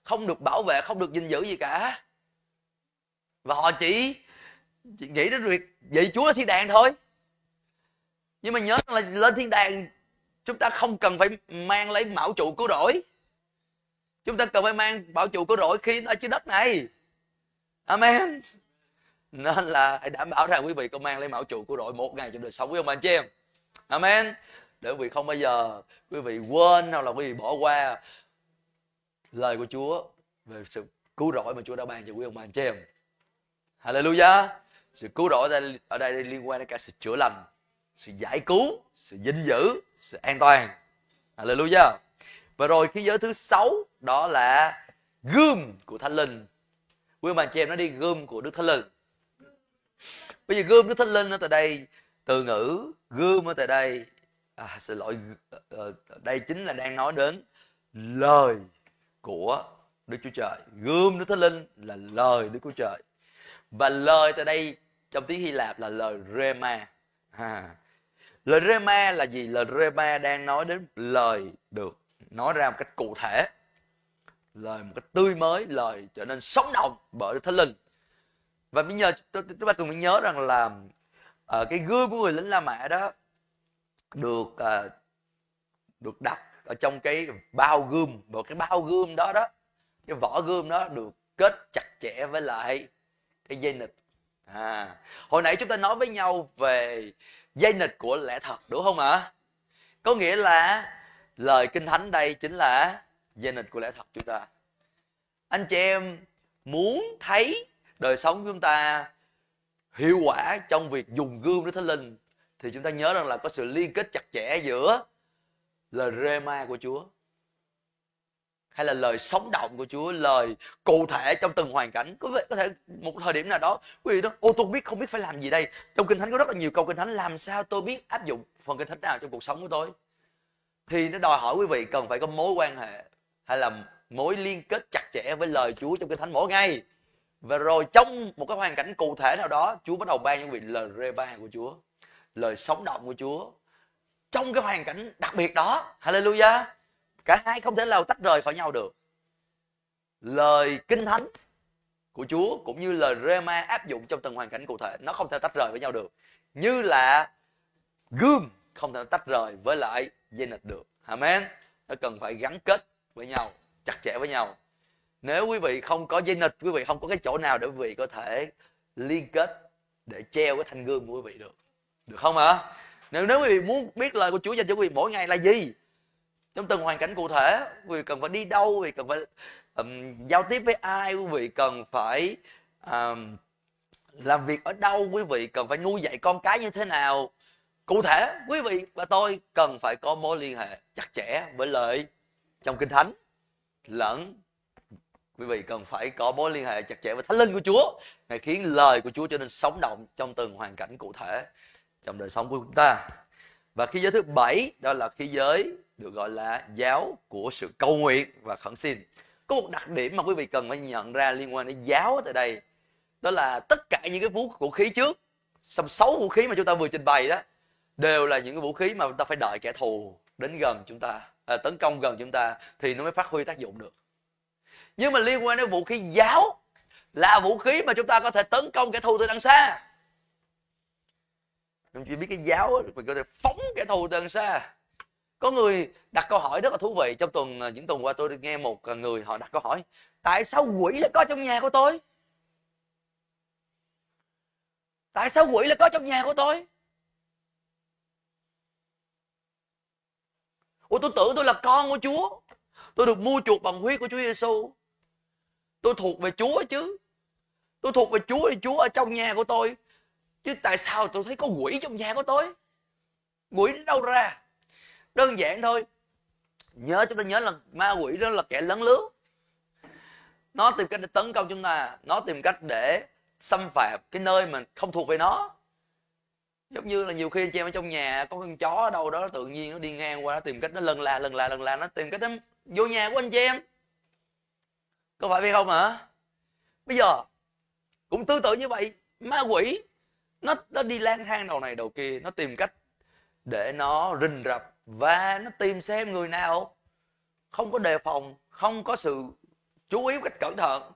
Không được bảo vệ không được gìn giữ gì cả. Và họ chỉ nghĩ đến việc vậy chúa là thiên đàng thôi. Nhưng mà nhớ là lên thiên đàng, chúng ta không cần phải mang lấy mão trụ cứu rỗi. Chúng ta cần phải mang bảo trụ cứu rỗi khi ở trên đất này. Amen. Nên là hãy đảm bảo rằng quý vị có mang lấy mão trụ cứu rỗi một ngày trong đời sống của ông anh chị em. Amen. Để quý vị không bao giờ quý vị quên hoặc là quý vị bỏ qua lời của Chúa về sự cứu rỗi mà Chúa đã ban cho quý ông bà anh chị em. Hallelujah. Sự cứu độ ở đây, ở đây liên quan đến cả sự chữa lành, sự giải cứu, sự dinh giữ, sự an toàn. Hallelujah. Và rồi khi giới thứ sáu đó là gươm của Thánh Linh. Quý ông bà chị em nó đi gươm của Đức Thánh Linh. Bây giờ gươm Đức Thánh Linh ở tại đây từ ngữ gươm ở tại đây à, xin lỗi ờ, ờ, đây chính là đang nói đến lời của Đức Chúa Trời gươm Đức Thánh Linh là lời Đức Chúa Trời và lời tại đây trong tiếng Hy Lạp là lời Rema. À. lời Rema là gì? Lời Rema đang nói đến lời được nói ra một cách cụ thể. Lời một cách tươi mới lời trở nên sống động bởi Thánh Linh. Và bây giờ chúng ta cần phải nhớ rằng là ờ, cái gươm của người lính La Mã đó được uh, được đặt ở trong cái bao gươm. Và cái bao gươm đó đó cái vỏ gươm đó được kết chặt chẽ với lại cái dây nịch à hồi nãy chúng ta nói với nhau về dây nịch của lẽ thật, đúng không ạ? Có nghĩa là lời kinh thánh đây chính là dây nịch của lẽ thật chúng ta. Anh chị em muốn thấy đời sống của chúng ta hiệu quả trong việc dùng gươm Đức Thánh Linh, thì chúng ta nhớ rằng là có sự liên kết chặt chẽ giữa lời rema của Chúa hay là lời sống động của Chúa, lời cụ thể trong từng hoàn cảnh. Có thể, có thể một thời điểm nào đó quý vị đó, ô tôi biết không biết phải làm gì đây. Trong kinh thánh có rất là nhiều câu kinh thánh làm sao tôi biết áp dụng phần kinh thánh nào trong cuộc sống của tôi. Thì nó đòi hỏi quý vị cần phải có mối quan hệ hay là mối liên kết chặt chẽ với lời Chúa trong kinh thánh mỗi ngày. Và rồi trong một cái hoàn cảnh cụ thể nào đó, Chúa bắt đầu ban những vị lời rema của Chúa lời sống động của Chúa trong cái hoàn cảnh đặc biệt đó Hallelujah cả hai không thể nào tách rời khỏi nhau được. Lời kinh thánh của Chúa cũng như lời rema áp dụng trong từng hoàn cảnh cụ thể, nó không thể tách rời với nhau được. Như là gươm không thể tách rời với lại dây nịch được. Amen. Nó cần phải gắn kết với nhau, chặt chẽ với nhau. Nếu quý vị không có dây nịch quý vị không có cái chỗ nào để quý vị có thể liên kết để treo cái thanh gươm của quý vị được. Được không ạ? Nếu nếu quý vị muốn biết lời của Chúa dành cho quý vị mỗi ngày là gì? Trong từng hoàn cảnh cụ thể quý vị cần phải đi đâu quý vị cần phải um, giao tiếp với ai quý vị cần phải um, làm việc ở đâu quý vị cần phải nuôi dạy con cái như thế nào. Cụ thể quý vị và tôi cần phải có mối liên hệ chặt chẽ với lời trong kinh thánh. Lẫn quý vị cần phải có mối liên hệ chặt chẽ với thánh linh của Chúa. Ngài khiến lời của Chúa trở nên sống động trong từng hoàn cảnh cụ thể trong đời sống của chúng ta. Và khí giới thứ bảy đó là khí giới được gọi là giáo của sự cầu nguyện và khẩn xin. Có một đặc điểm mà quý vị cần phải nhận ra liên quan đến giáo tại đây đó là tất cả những cái vũ vũ khí trước xong sáu vũ khí mà chúng ta vừa trình bày đó đều là những cái vũ khí mà chúng ta phải đợi kẻ thù đến gần chúng ta à, tấn công gần chúng ta thì nó mới phát huy tác dụng được. Nhưng mà liên quan đến vũ khí giáo là vũ khí mà chúng ta có thể tấn công kẻ thù từ đằng xa. Chúng chỉ biết cái giáo mình có thể phóng kẻ thù từ đằng xa có người đặt câu hỏi rất là thú vị. Trong tuần à, những tuần qua tôi nghe một à, người họ đặt câu hỏi, tại sao quỷ lại có trong nhà của tôi? Tại sao quỷ lại có trong nhà của tôi? Ủa, tôi tưởng tôi là con của chúa. Tôi được mua chuộc bằng huyết của chúa giêsu tôi thuộc về chúa chứ. Tôi thuộc về chúa thì chúa ở trong nhà của tôi. Chứ tại sao tôi thấy có quỷ trong nhà của tôi? Quỷ đến đâu ra? Đơn giản thôi. Nhớ, chúng ta nhớ là ma quỷ đó là kẻ lớn lướt nó tìm cách để tấn công chúng ta. Nó tìm cách để xâm phạm cái nơi mình không thuộc về nó. Giống như là nhiều khi anh chị em ở trong nhà, có con chó ở đâu đó, tự nhiên nó đi ngang qua, nó tìm cách nó lần la lần la lần la. Nó tìm cách nó vô nhà của anh chị em. Có phải vậy không hả? Bây giờ, cũng tương tự như vậy. Ma quỷ, nó nó đi lang thang đầu này đầu kia. Nó tìm cách để nó rình rập và nó tìm xem người nào không có đề phòng, không có sự chú ý cách cẩn thận,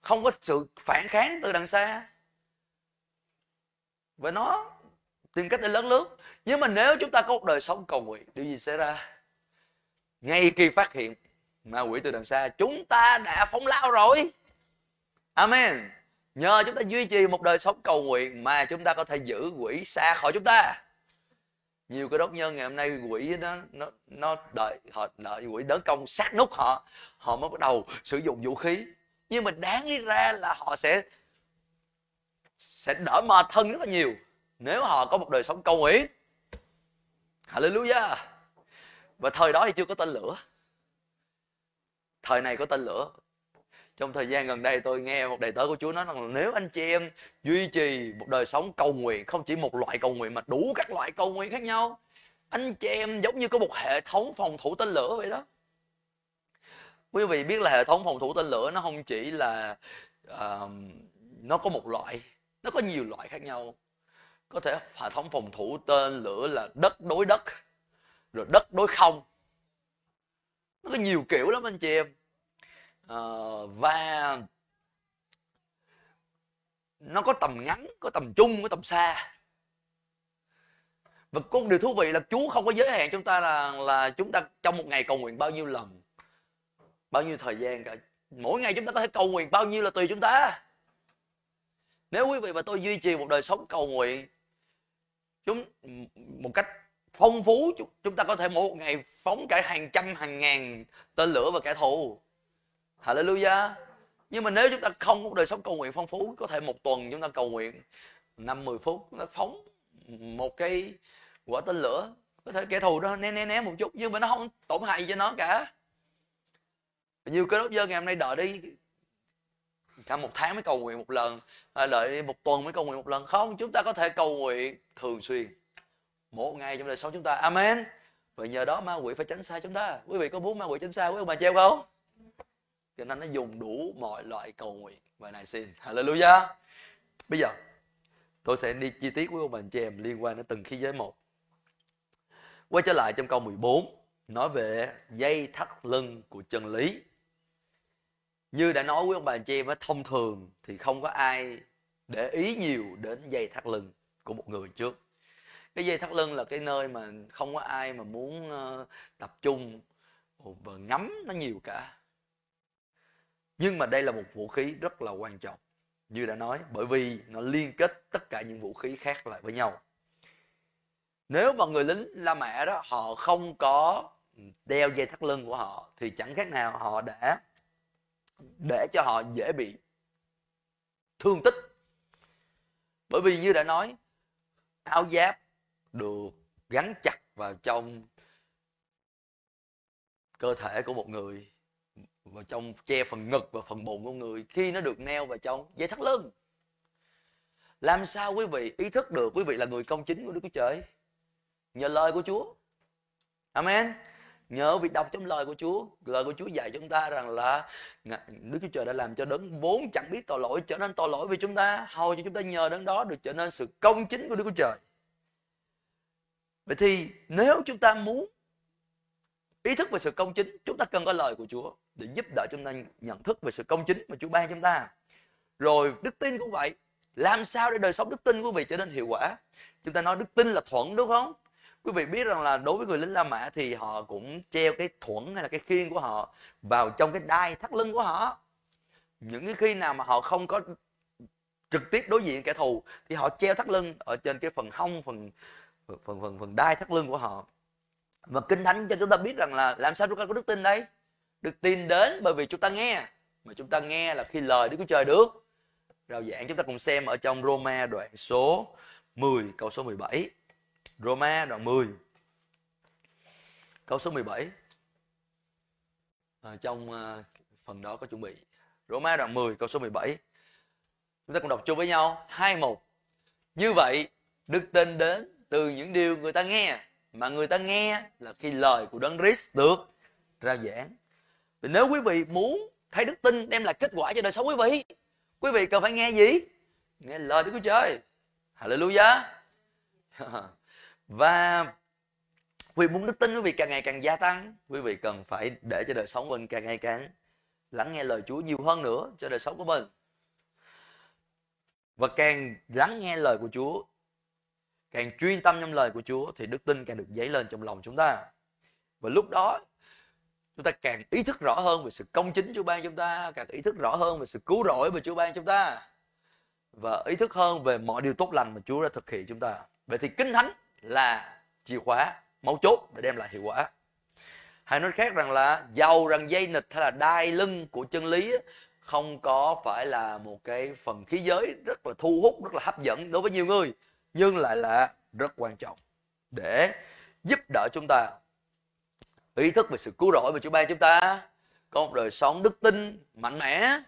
không có sự phản kháng từ đằng xa. Và nó tìm cách để lớn lướt. Nhưng mà nếu chúng ta có một đời sống cầu nguyện, điều gì xảy ra? Ngay khi phát hiện ma quỷ từ đằng xa, chúng ta đã phóng lao rồi. Amen. Nhờ chúng ta duy trì một đời sống cầu nguyện mà chúng ta có thể giữ quỷ xa khỏi chúng ta nhiều cái đốc nhân ngày hôm nay quỷ nó nó nó đợi họ, đợi quỷ đỡ công sát nút họ họ mới bắt đầu sử dụng vũ khí. Nhưng mà đáng lý ra là họ sẽ sẽ đỡ mệt thân rất là nhiều. Nếu họ có một đời sống cầu nguyện. Hallelujah. Và thời đó thì chưa có tên lửa. Thời này có tên lửa trong thời gian gần đây tôi nghe một đầy tớ của Chúa nói rằng nếu anh chị em duy trì một đời sống cầu nguyện không chỉ một loại cầu nguyện mà đủ các loại cầu nguyện khác nhau anh chị em giống như có một hệ thống phòng thủ tên lửa vậy đó. Quý vị biết là hệ thống phòng thủ tên lửa nó không chỉ là uh, nó có một loại nó có nhiều loại khác nhau. Có thể hệ thống phòng thủ tên lửa là đất đối đất rồi đất đối không. Nó có nhiều kiểu lắm anh chị em à, và nó có tầm ngắn có tầm trung có tầm xa. Và có điều thú vị là Chúa không có giới hạn chúng ta là là chúng ta trong một ngày cầu nguyện bao nhiêu lần bao nhiêu thời gian cả. Mỗi ngày chúng ta có thể cầu nguyện bao nhiêu là tùy chúng ta. Nếu quý vị và tôi duy trì một đời sống cầu nguyện chúng một cách phong phú chúng ta có thể mỗi một ngày phóng cả hàng trăm hàng ngàn tên lửa và kẻ thù hallelujah. Nhưng mà nếu chúng ta không có đời sống cầu nguyện phong phú có thể một tuần chúng ta cầu nguyện năm mười phút nó phóng một cái quả tên lửa. Có thể kẻ thù đó né né né một chút nhưng mà nó không tổn hại cho nó cả. Nhiều cái đốc dân ngày hôm nay đợi đi cả một tháng mới cầu nguyện một lần à, đợi một tuần mới cầu nguyện một lần. Không chúng ta có thể cầu nguyện thường xuyên. Một ngày trong đời sống chúng ta. Amen. Và nhờ đó ma quỷ phải tránh xa chúng ta. Quý vị có muốn ma quỷ tránh xa quý ông bà treo không? Cho nên nó dùng đủ mọi loại cầu nguyện. Và này xin. Hallelujah. Bây giờ, tôi sẽ đi chi tiết với ông bà chị em liên quan đến từng khí giới một. Quay trở lại trong câu 14 nói về dây thắt lưng của chân lý. Như đã nói với ông bà chị em thông thường thì không có ai để ý nhiều đến dây thắt lưng của một người trước. Cái dây thắt lưng là cái nơi mà không có ai mà muốn ờ, tập trung và ngắm nó nhiều cả nhưng mà đây là một vũ khí rất là quan trọng, như đã nói, bởi vì nó liên kết tất cả những vũ khí khác lại với nhau. Nếu mà người lính La Mã đó, họ không có đeo dây thắt lưng của họ, thì chẳng khác nào họ đã để cho họ dễ bị thương tích. Bởi vì như đã nói, áo giáp được gắn chặt vào trong cơ thể của một người vào trong che phần ngực và phần bụng của người, khi nó được neo vào trong dây thắt lưng. Làm sao quý vị ý thức được quý vị là người công chính của Đức Chúa Trời? Nhờ lời của Chúa. Amen. Nhờ việc đọc trong lời của Chúa. Lời của Chúa dạy chúng ta rằng là Đức Chúa Trời đã làm cho đấng vốn chẳng biết tội lỗi trở nên tội lỗi vì chúng ta, hầu cho chúng ta nhờ đấng đó được trở nên sự công chính của Đức Chúa Trời. Vậy thì nếu chúng ta muốn ý thức về sự công chính, chúng ta cần có lời của Chúa để giúp đỡ chúng ta nhận thức về sự công chính mà Chúa ban chúng ta. Rồi, đức tin cũng vậy. Làm sao để đời sống đức tin của quý vị trở nên hiệu quả? Chúng ta nói đức tin là thuận đúng không? Quý vị biết rằng là đối với người lính La Mã thì họ cũng treo cái thuẫn hay là cái khiên của họ vào trong cái đai thắt lưng của họ. Những cái khi nào mà họ không có trực tiếp đối diện kẻ thù thì họ treo thắt lưng ở trên cái phần hông, phần phần phần phần đai thắt lưng của họ và kinh thánh cho chúng ta biết rằng là làm sao chúng ta có đức tin đây? Được tin đến bởi vì chúng ta nghe. Mà chúng ta nghe là khi lời Đức Chúa Trời được. Rao giảng chúng ta cùng xem ở trong Roma đoạn số 10 câu số 17 Roma đoạn 10 câu số 17 à, trong uh, phần đó có chuẩn bị. Roma đoạn 10 câu số 17 chúng ta cùng đọc chung với nhau. Hai một. Như vậy đức tin đến từ những điều người ta nghe mà người ta nghe là khi lời của đấng Christ được ra giảng. Thì nếu quý vị muốn thấy đức tin đem lại kết quả cho đời sống quý vị quý vị cần phải nghe gì? Nghe lời Đức Chúa Trời. Hallelujah. Và quý vị muốn đức tin quý vị càng ngày càng gia tăng, quý vị cần phải để cho đời sống mình càng ngày càng lắng nghe lời Chúa nhiều hơn nữa cho đời sống của mình. Và càng lắng nghe lời của Chúa càng chuyên tâm trong lời của Chúa thì đức tin càng được dấy lên trong lòng chúng ta. Và lúc đó, chúng ta càng ý thức rõ hơn về sự công chính Chúa ban chúng ta, càng ý thức rõ hơn về sự cứu rỗi mà Chúa ban chúng ta, và ý thức hơn về mọi điều tốt lành mà Chúa đã thực hiện chúng ta. Vậy thì kinh thánh là chìa khóa, mấu chốt để đem lại hiệu quả. Hay nói khác rằng là giàu rằng dây nịch hay là đai lưng của chân lý không có phải là một cái phần khí giới rất là thu hút, rất là hấp dẫn đối với nhiều người nhưng lại là rất quan trọng để giúp đỡ chúng ta. Ý thức về sự cứu rỗi mà Chúa ban chúng ta. Có một đời sống đức tin mạnh mẽ.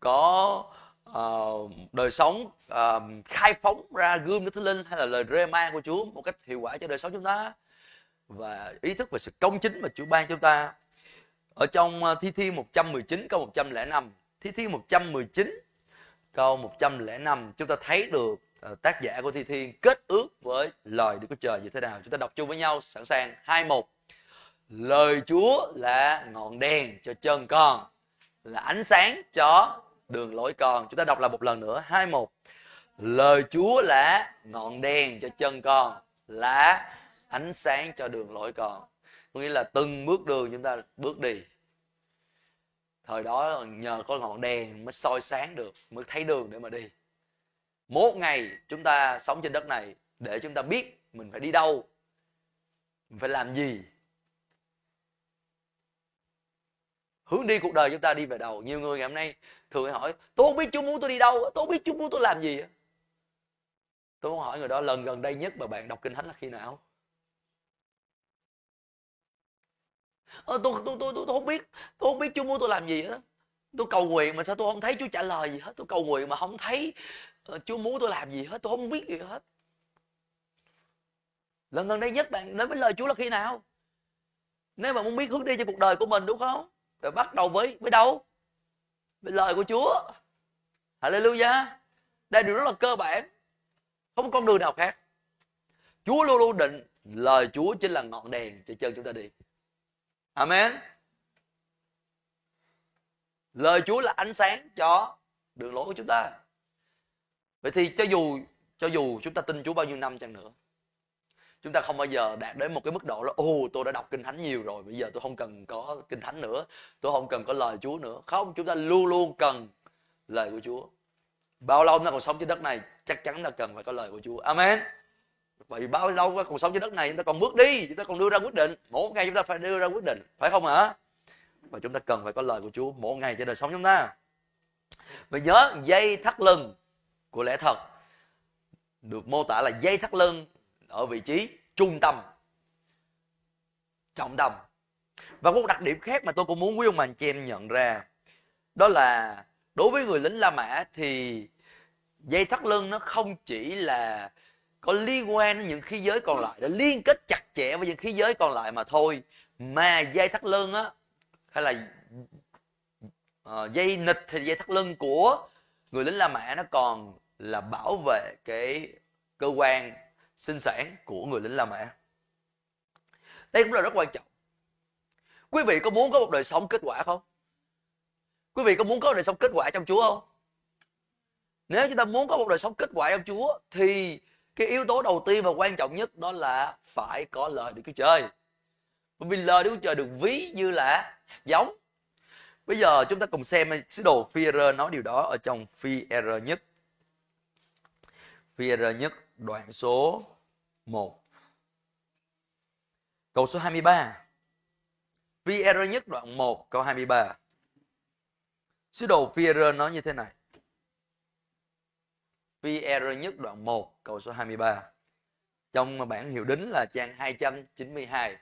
Có uh, đời sống uh, khai phóng ra gươm Đức Thánh Linh hay là lời rema của Chúa một cách hiệu quả cho đời sống chúng ta. Và ý thức về sự công chính mà Chúa ban chúng ta. Ở trong ờ, Thi Thiên 119 câu 105 Thi Thiên 119 câu 105 chúng ta thấy được Ờ, tác giả của Thi Thiên kết ước với lời Đức Chúa Trời như thế nào? Chúng ta đọc chung với nhau, sẵn sàng. Hai một. Lời Chúa là ngọn đèn cho chân con, là ánh sáng cho đường lối con. Chúng ta đọc lại một lần nữa. Hai một. Lời chúa là ngọn đèn cho chân con, là ánh sáng cho đường lối con. Có nghĩa là từng bước đường chúng ta bước đi. Thời đó nhờ có ngọn đèn mới soi sáng được, mới thấy đường để mà đi một ngày chúng ta sống trên đất này để chúng ta biết mình phải đi đâu mình phải làm gì. Hướng đi cuộc đời chúng ta đi về đâu nhiều người ngày hôm nay thường hỏi tôi không biết chú muốn tôi đi đâu tôi không biết chú muốn tôi làm gì tôi muốn hỏi người đó lần gần đây nhất mà bạn đọc kinh thánh là khi nào? Ờ, tôi, tôi, tôi, tôi, tôi không biết tôi không biết chú muốn tôi làm gì hết tôi cầu nguyện mà sao tôi không thấy chúa trả lời gì hết? Tôi cầu nguyện mà không thấy ờ, chúa muốn tôi làm gì hết? Tôi không biết gì hết. Lần gần đây nhất bạn đến với lời chúa là khi nào? Nếu mà muốn biết, hướng đi cho cuộc đời của mình, đúng không? Rồi bắt đầu với với đâu? Với lời của Chúa. Hallelujah. Đây điều rất là cơ bản. Không có con đường nào khác. Chúa luôn luôn định lời Chúa chính là ngọn đèn cho chân chúng ta đi. Amen lời Chúa là ánh sáng cho đường lối của chúng ta. Vậy thì cho dù cho dù chúng ta tin Chúa bao nhiêu năm chăng nữa, chúng ta không bao giờ đạt đến một cái mức độ là, ồ, tôi đã đọc kinh thánh nhiều rồi, bây giờ tôi không cần có kinh thánh nữa, tôi không cần có lời chúa nữa. Không, chúng ta luôn luôn cần lời của chúa. Bao lâu chúng ta còn sống trên đất này, chắc chắn là cần phải có lời của chúa. Amen. Bởi vì bao lâu còn sống trên đất này, chúng ta còn bước đi, chúng ta còn đưa ra quyết định. Mỗi ngày chúng ta phải đưa ra quyết định, phải không ạ? Và chúng ta cần phải có lời của Chúa mỗi ngày cho đời sống chúng ta. Và nhớ, dây thắt lưng của lẽ thật được mô tả là dây thắt lưng ở vị trí trung tâm, trọng tâm. Và một đặc điểm khác mà tôi cũng muốn quý ông bà anh chị em nhận ra, đó là đối với người lính La Mã thì dây thắt lưng nó không chỉ là có liên quan đến những khí giới còn lại, nó liên kết chặt chẽ với những khí giới còn lại mà thôi. Mà dây thắt lưng á hay là uh, dây nịch thì dây thắt lưng của người lính La Mã nó còn là bảo vệ cái cơ quan sinh sản của người lính La Mã. Đây cũng là rất quan trọng. Quý vị có muốn có một đời sống kết quả không? Quý vị có muốn có một đời sống kết quả trong chúa không? Nếu chúng ta muốn có một đời sống kết quả trong chúa thì cái yếu tố đầu tiên và quan trọng nhất đó là phải có lời Đức Chúa Trời. Bởi vì lời Đức Chúa Trời, được ví như là giống. Bây giờ chúng ta cùng xem sứ đồ phi nói điều đó ở trong phi nhất. phi nhất, đoạn số 1. Câu số 23. phi nhất, đoạn 1 câu 23. Sứ đồ phi nói như thế này. phi nhất, đoạn 1 câu số 23. Trong bản hiệu đính là trang 292.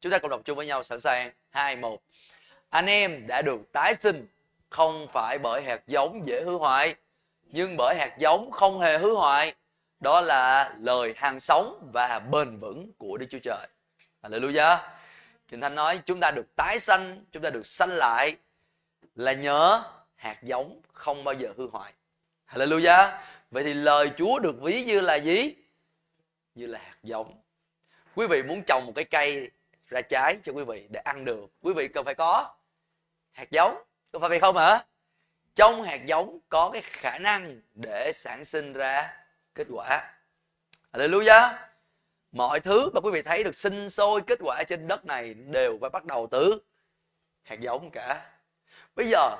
Chúng ta cùng đọc chung với nhau sẵn sàng. 2 1. Anh em đã được tái sinh không phải bởi hạt giống dễ hư hoại, nhưng bởi hạt giống không hề hư hoại. Đó là lời hàng sống và bền vững của Đức Chúa Trời. Hallelujah. Kinh Thánh nói chúng ta được tái sanh, chúng ta được sanh lại là nhớ hạt giống không bao giờ hư hoại. Hallelujah vậy thì lời chúa được ví như là gì như là hạt giống quý vị muốn trồng một cái cây ra trái cho quý vị để ăn được. Quý vị cần phải có hạt giống. Có phải vậy không hả? Trong hạt giống có cái khả năng để sản sinh ra kết quả. Hallelujah. Mọi thứ mà quý vị thấy được sinh sôi kết quả trên đất này đều phải bắt đầu từ hạt giống cả. Bây giờ,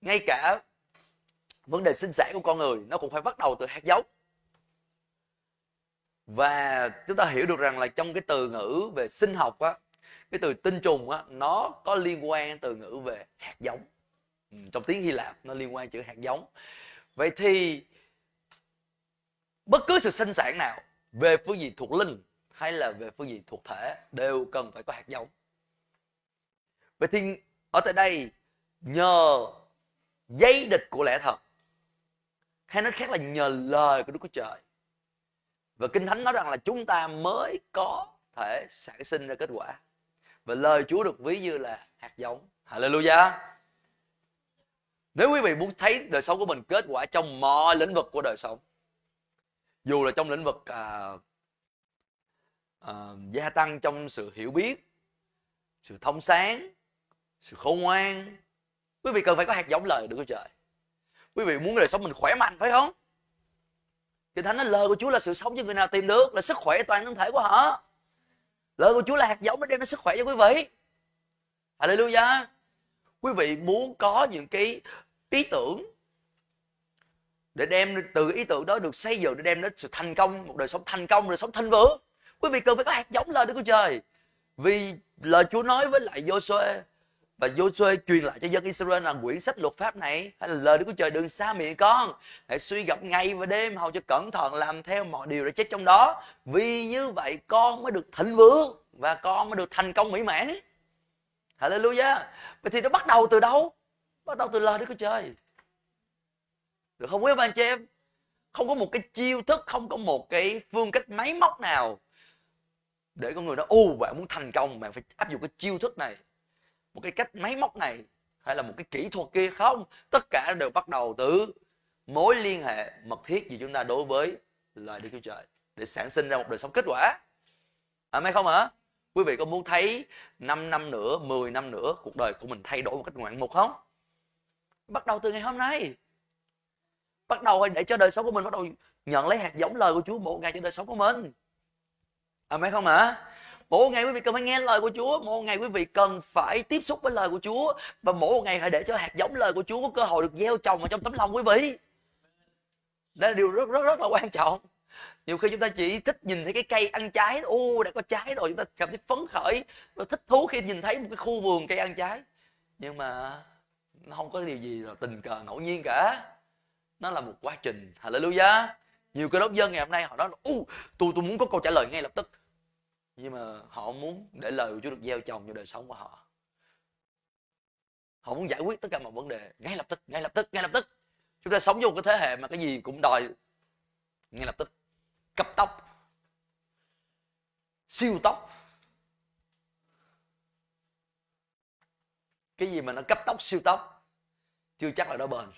ngay cả vấn đề sinh sản của con người nó cũng phải bắt đầu từ hạt giống và chúng ta hiểu được rằng là trong cái từ ngữ về sinh học á, cái từ tinh trùng á, nó có liên quan từ ngữ về hạt giống. Ừ, trong tiếng hy lạp nó liên quan chữ hạt giống. Vậy thì bất cứ sự sinh sản nào, về phương diện thuộc linh hay là về phương diện thuộc thể đều cần phải có hạt giống. Vậy thì ở tại đây, nhờ dây địch của lẽ thật, hay nói khác là nhờ lời của Đức Chúa Trời và Kinh Thánh nói rằng là chúng ta mới có thể sản sinh ra kết quả. Và lời Chúa được ví như là hạt giống. Hallelujah. Nếu quý vị muốn thấy đời sống của mình kết quả trong mọi lĩnh vực của đời sống dù là trong lĩnh vực à, à, gia tăng trong sự hiểu biết sự thông sáng sự khôn ngoan quý vị cần phải có hạt giống lời được không Trời. Quý vị muốn đời sống mình khỏe mạnh phải không? Thì thánh nói, lời của Chúa là sự sống cho người nào tìm được là sức khỏe toàn thân thể của họ. Lời của Chúa là hạt giống để đem đến sức khỏe cho quý vị. Hallelujah. Quý vị muốn có những cái ý tưởng để đem từ ý tưởng đó được xây dựng để đem đến sự thành công, một đời sống thành công đời sống thịnh vượng. Quý vị cần phải có hạt giống lời Đức Chúa Trời. Vì lời Chúa nói với lại Joshua và Joshua truyền lại cho dân Israel là quyển sách luật pháp này hay là lời Đức Chúa Trời đừng xa miệng con. Hãy suy gặp ngày và đêm, hầu cho cẩn thận làm theo mọi điều đã chết trong đó. Vì như vậy con mới được thịnh vượng và con mới được thành công mỹ mãn. Hallelujah. Vậy thì nó bắt đầu từ đâu? Bắt đầu từ lời Đức Chúa Trời. Được không quý anh chị em? Không có một cái chiêu thức, không có một cái phương cách máy móc nào để con người đó ô bạn muốn thành công. Bạn phải áp dụng cái chiêu thức này một cái cách máy móc này hay là một cái kỹ thuật kia không? Tất cả đều bắt đầu từ mối liên hệ mật thiết gì chúng ta đối với lời Đức Chúa Trời để sản sinh ra một đời sống kết quả. À mấy không hả quý vị có muốn thấy 5 năm nữa 10 năm nữa cuộc đời của mình thay đổi một cách ngoạn mục không? Bắt đầu từ ngày hôm nay. Bắt đầu để cho đời sống của mình bắt đầu nhận lấy hạt giống lời của Chúa một ngày cho đời sống của mình. À mấy không hả mỗi ngày quý vị cần phải nghe lời của Chúa, mỗi ngày quý vị cần phải tiếp xúc với lời của Chúa và mỗi ngày hãy để cho hạt giống lời của Chúa có cơ hội được gieo trồng vào trong tấm lòng quý vị. Đây là điều rất rất rất là quan trọng. Nhiều khi chúng ta chỉ thích nhìn thấy cái cây ăn trái, ô, đã có trái rồi, chúng ta cảm thấy phấn khởi và thích thú khi nhìn thấy một cái khu vườn cây ăn trái. Nhưng mà nó không có điều gì là tình cờ ngẫu nhiên cả. Nó là một quá trình. Hallelujah. Nhiều cơ đốc dân ngày hôm nay họ nói là tôi tôi muốn có câu trả lời ngay lập tức nhưng mà họ muốn để lời của Chúa được gieo trồng cho đời sống của họ. Họ muốn giải quyết tất cả mọi vấn đề ngay lập tức, ngay lập tức, ngay lập tức. Chúng ta sống trong một cái thế hệ mà cái gì cũng đòi ngay lập tức. Cấp tốc siêu tốc cái gì mà nó cấp tốc siêu tốc chưa chắc là nó bền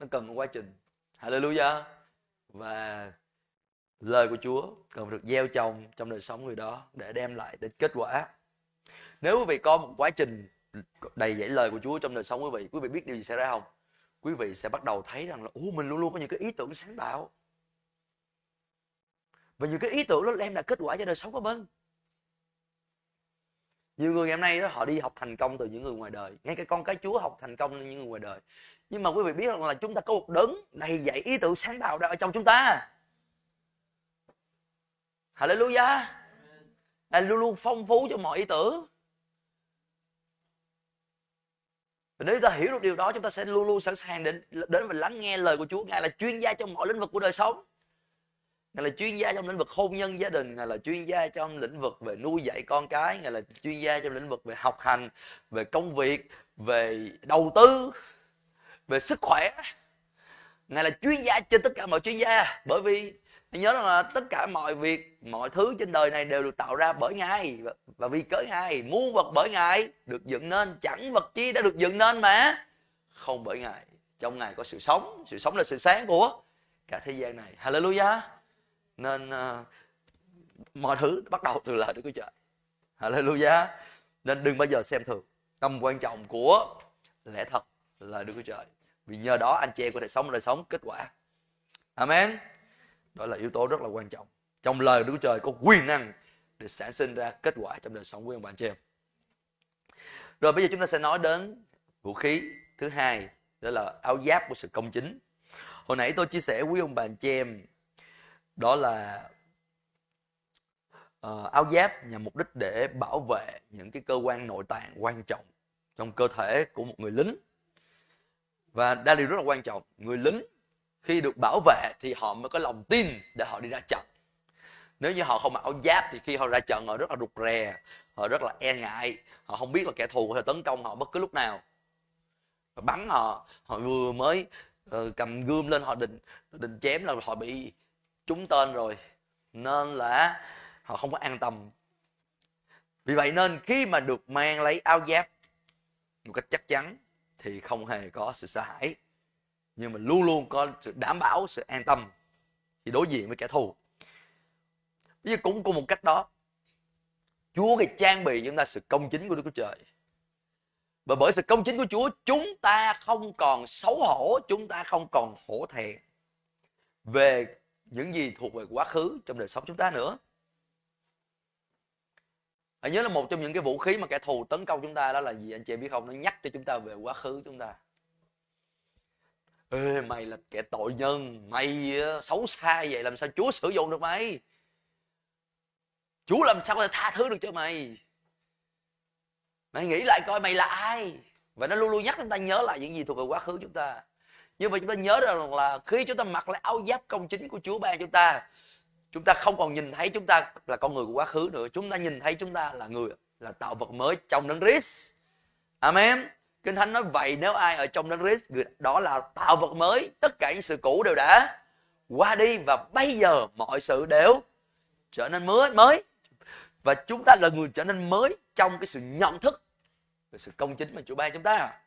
nó cần một quá trình. Hallelujah. Và lời của Chúa cần được gieo trồng trong đời sống người đó để đem lại đến kết quả. Nếu quý vị có một quá trình đầy dạy lời của Chúa trong đời sống quý vị quý vị biết điều gì xảy ra không? Quý vị sẽ bắt đầu thấy rằng là, ủa, mình luôn luôn có những cái ý tưởng sáng tạo. Và những cái ý tưởng đó đem lại kết quả cho đời sống của mình. Nhiều người ngày hôm nay đó, họ đi học thành công từ những người ngoài đời. Ngay cả con cái chúa học thành công từ những người ngoài đời nhưng mà quý vị biết rằng là chúng ta có một đấng đầy dạy ý tưởng sáng tạo đang ở trong chúng ta. Hallelujah. Là luôn luôn phong phú cho mọi ý tưởng. Và nếu ta hiểu được điều đó, chúng ta sẽ luôn luôn sẵn sàng đến đến và lắng nghe lời của Chúa. Ngài là chuyên gia trong mọi lĩnh vực của đời sống. Ngài là chuyên gia trong lĩnh vực hôn nhân gia đình. Ngài là chuyên gia trong lĩnh vực về nuôi dạy con cái. Ngài là chuyên gia trong lĩnh vực về học hành, về công việc, về đầu tư về sức khỏe ngài là chuyên gia trên tất cả mọi chuyên gia bởi vì nhớ rằng là tất cả mọi việc, mọi thứ trên đời này đều được tạo ra bởi Ngài và vì cớ Ngài, muôn vật bởi Ngài được dựng nên, chẳng vật chi đã được dựng nên mà không bởi Ngài. Trong Ngài có sự sống, sự sống là sự sáng của cả thế gian này. Hallelujah. Nên uh, mọi thứ bắt đầu từ lời Đức Chúa Trời. Hallelujah. Nên đừng bao giờ xem thường tầm quan trọng của lẽ thật là Đức Chúa Trời. Vì nhờ đó anh chị em có thể sống đời sống kết quả. Amen. Đó là yếu tố rất là quan trọng. Trong lời Đức Trời có quyền năng để sản sinh ra kết quả trong đời sống của ông chị em. Rồi bây giờ chúng ta sẽ nói đến vũ khí. Thứ hai đó là áo giáp của sự công chính. Hồi nãy tôi chia sẻ với ông bà anh chị em đó là uh, áo giáp nhằm mục đích để bảo vệ những cái cơ quan nội tạng quan trọng trong cơ thể của một người lính và đa điều rất là quan trọng. Người lính khi được bảo vệ thì họ mới có lòng tin để họ đi ra trận. Nếu như họ không mặc áo giáp thì khi họ ra trận họ rất là rụt rè họ rất là e ngại họ không biết là kẻ thù có thể tấn công họ bất cứ lúc nào. Họ bắn họ họ vừa mới uh, cầm gươm lên họ định định chém là họ bị trúng tên rồi. Nên là họ không có an tâm. Vì vậy nên khi mà được mang lấy áo giáp một cách chắc chắn thì không hề có sự sợ hãi. Nhưng mà luôn luôn có sự đảm bảo, sự an tâm khi đối diện với kẻ thù. Bây giờ cũng cùng một cách đó. Chúa thì trang bị chúng ta sự công chính của Đức Chúa Trời. Và bởi sự công chính của Chúa, chúng ta không còn xấu hổ, chúng ta không còn hổ thẹn về những gì thuộc về quá khứ trong đời sống chúng ta nữa. Hãy nhớ là một trong những cái vũ khí mà kẻ thù tấn công chúng ta đó là gì? Anh chị biết không? Nó nhắc cho chúng ta về quá khứ chúng ta. Ê, mày là kẻ tội nhân. Mày ờ, xấu xa vậy làm sao chúa sử dụng được mày? Chúa làm sao có thể tha thứ được cho mày? Mày nghĩ lại coi mày là ai? Và nó luôn luôn nhắc chúng ta nhớ lại những gì thuộc về quá khứ chúng ta. Nhưng mà chúng ta nhớ rằng là khi chúng ta mặc lại áo giáp công chính của chúa ban chúng ta chúng ta không còn nhìn thấy chúng ta là con người của quá khứ nữa chúng ta nhìn thấy chúng ta là người là tạo vật mới trong đấng Christ amen Kinh Thánh nói vậy nếu ai ở trong đấng Christ đó là tạo vật mới, tất cả những sự cũ đều đã qua đi và bây giờ mọi sự đều trở nên mới mới. Và chúng ta là người trở nên mới trong cái sự nhận thức về sự công chính mà Chúa ban chúng ta.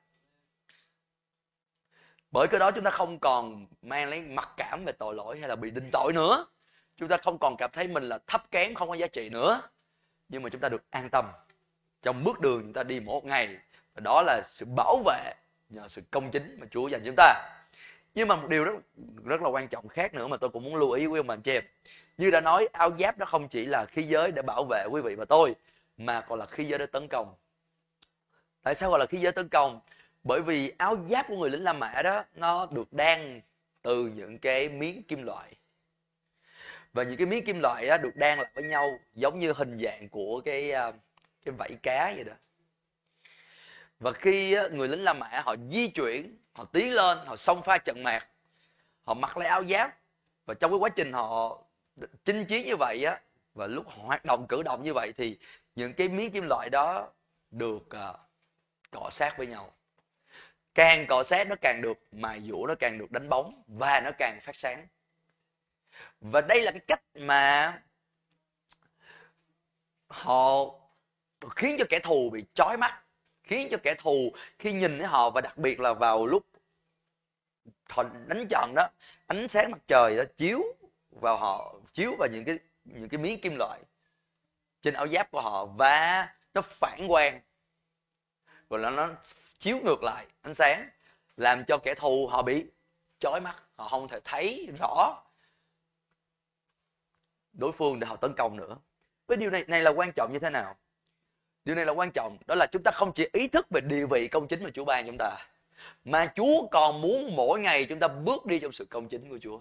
Bởi cái đó chúng ta không còn mang lấy mặc cảm về tội lỗi hay là bị đinh tội nữa. Chúng ta không còn cảm thấy mình là thấp kém, không có giá trị nữa. Nhưng mà chúng ta được an tâm. Trong bước đường chúng ta đi một ngày và đó là sự bảo vệ nhờ sự công chính mà Chúa dành cho chúng ta. Nhưng mà một điều rất rất là quan trọng khác nữa mà tôi cũng muốn lưu ý quý ông bà anh chị em. Như đã nói áo giáp nó không chỉ là khí giới để bảo vệ quý vị và tôi mà còn là khí giới để tấn công. Tại sao gọi là khí giới tấn công? Bởi vì áo giáp của người lính La Mã đó nó được đan từ những cái miếng kim loại và những cái miếng kim loại đó được đan lại với nhau giống như hình dạng của cái à, cái vảy cá vậy đó. Và khi người lính La Mã họ di chuyển họ tiến lên họ xông pha trận mạc họ mặc lấy áo giáp. Và trong cái quá trình họ chinh chiến như vậy á và lúc họ hoạt động cử động như vậy thì những cái miếng kim loại đó được uh, cọ sát với nhau. Càng cọ sát nó càng được mài dũa nó càng được đánh bóng và nó càng phát sáng và đây là cái cách mà họ khiến cho kẻ thù bị chói mắt, khiến cho kẻ thù khi nhìn thấy họ và đặc biệt là vào lúc họ đánh trận đó, ánh sáng mặt trời đó chiếu vào họ, chiếu vào những cái những cái miếng kim loại trên áo giáp của họ và nó phản quang. Rồi là nó chiếu ngược lại ánh sáng, làm cho kẻ thù họ bị chói mắt, họ không thể thấy rõ đối phương để họ tấn công nữa Với điều này này là quan trọng như thế nào điều này là quan trọng đó là chúng ta không chỉ ý thức về địa vị công chính mà Chúa ban chúng ta mà Chúa còn muốn mỗi ngày chúng ta bước đi trong sự công chính của Chúa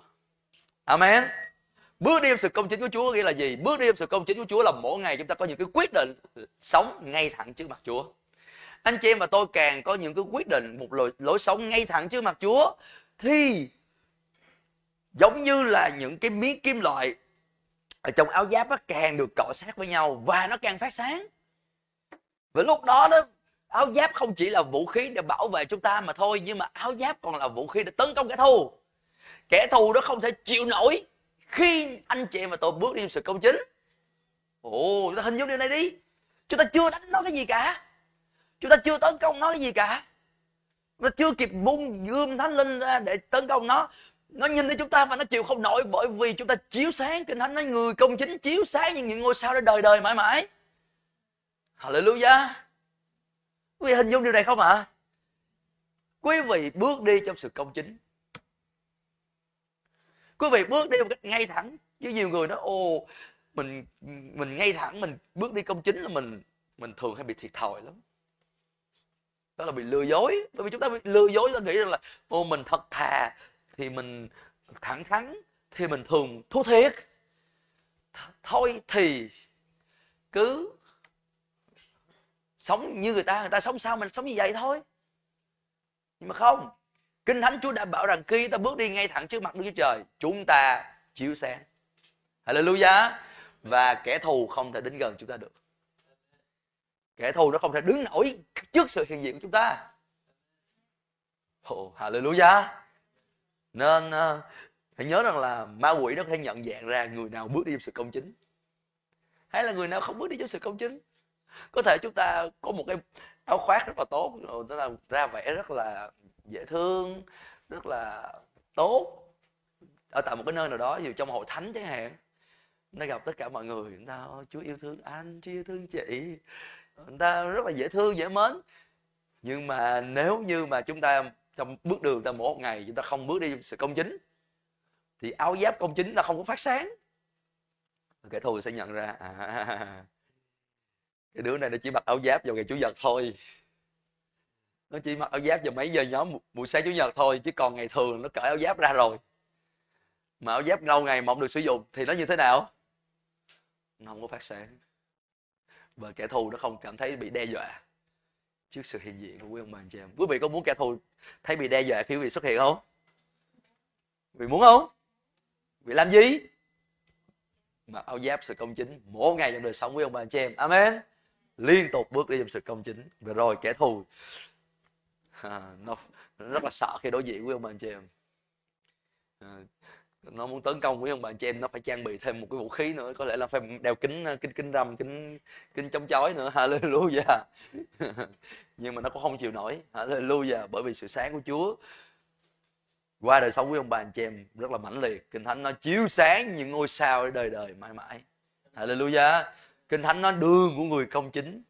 Amen Bước đi trong sự công chính của Chúa nghĩa là gì? Bước đi trong sự công chính của Chúa là mỗi ngày chúng ta có những cái quyết định sống ngay thẳng trước mặt Chúa. Anh chị em và tôi càng có những cái quyết định một lối, lối sống ngay thẳng trước mặt Chúa thì giống như là những cái miếng kim loại ở trong áo giáp nó càng được cọ sát với nhau và nó càng phát sáng. Và lúc đó đó, áo giáp không chỉ là vũ khí để bảo vệ chúng ta mà thôi, nhưng mà áo giáp còn là vũ khí để tấn công kẻ thù. Kẻ thù đó không thể chịu nổi khi anh chị em và tôi bước đi sự công chính. Ồ, chúng ta hình dung điều này đi. Chúng ta chưa đánh nó cái gì cả. Chúng ta chưa tấn công nó cái gì cả. Chúng ta chưa kịp vung gươm thánh linh ra để tấn công nó nó nhìn thấy chúng ta và nó chịu không nổi bởi vì chúng ta chiếu sáng kinh thánh nói người công chính chiếu sáng như những ngôi sao đời đời mãi mãi. Hallelujah. Quý vị hình dung điều này không ạ? À? quý vị bước đi trong sự công chính. Quý vị bước đi một cách ngay thẳng. Chứ nhiều người nói ô mình mình ngay thẳng, mình bước đi công chính là mình mình thường hay bị thiệt thòi lắm. Đó là bị lừa dối. Bởi vì chúng ta bị lừa dối, ta nghĩ rằng là ô mình thật thà thì mình thẳng thắn thì mình thường thua thiệt thôi thì cứ sống như người ta người ta sống sao mình sống như vậy thôi nhưng mà không Kinh Thánh Chúa đã bảo rằng khi ta bước đi ngay thẳng trước mặt Đức Chúa Trời, chúng ta chiếu sáng. Hallelujah. Và kẻ thù không thể đến gần chúng ta được. Kẻ thù nó không thể đứng nổi trước sự hiện diện của chúng ta. Oh, hallelujah. Nên ờ, uh, hãy nhớ rằng là ma quỷ nó có thể nhận dạng ra người nào bước đi trong sự công chính. Hay là người nào không bước đi trong sự công chính. Có thể chúng ta có một cái áo khoác rất là tốt, đó là ra vẻ rất là dễ thương rất là tốt ở tại một cái nơi nào đó dù trong hội thánh chẳng hạn nó gặp tất cả mọi người người ta chúa yêu thương anh chúa yêu thương chị người ta rất là dễ thương dễ mến nhưng mà nếu như mà chúng ta trong bước đường ta mỗi một ngày chúng ta không bước đi sự công chính. Thì áo giáp công chính ta không có phát sáng. Kẻ thù sẽ nhận ra à, cái đứa này nó chỉ mặc áo giáp vào ngày chủ nhật thôi. Nó chỉ mặc áo giáp vào mấy giờ nhóm buổi sáng chủ nhật thôi chứ còn ngày thường nó cởi áo giáp ra rồi. Mà áo giáp lâu ngày mà không được sử dụng thì nó như thế nào? Nó không có phát sáng. Và kẻ thù nó không cảm thấy bị đe dọa trước sự hiện diện của quý ông bà anh chị em. Quý vị có muốn kẻ thù thấy bị đe dọa khi quý vị xuất hiện không? Vì vị muốn không? Vì vị làm gì? Mà áo giáp sự công chính mỗi ngày trong đời sống quý ông bà anh chị em. Amen. Liên tục bước đi trong sự công chính. Và rồi kẻ thù. À, nó, rất là sợ khi đối diện với ông bà anh chị em. À, nó muốn tấn công với ông bà anh chị em, nó phải trang bị thêm một cái vũ khí nữa, có lẽ là phải đeo kính ờ, kính kính râm, kính kính chống chói nữa. Hallelujah. Nhưng mà nó cũng không chịu nổi. Hallelujah. Bởi vì sự sáng của Chúa qua đời sống của ông bà anh chị em rất là mãnh liệt. Kinh thánh nó chiếu sáng những ngôi sao đời đời mãi mãi. Hallelujah. Kinh thánh nó đường của người công chính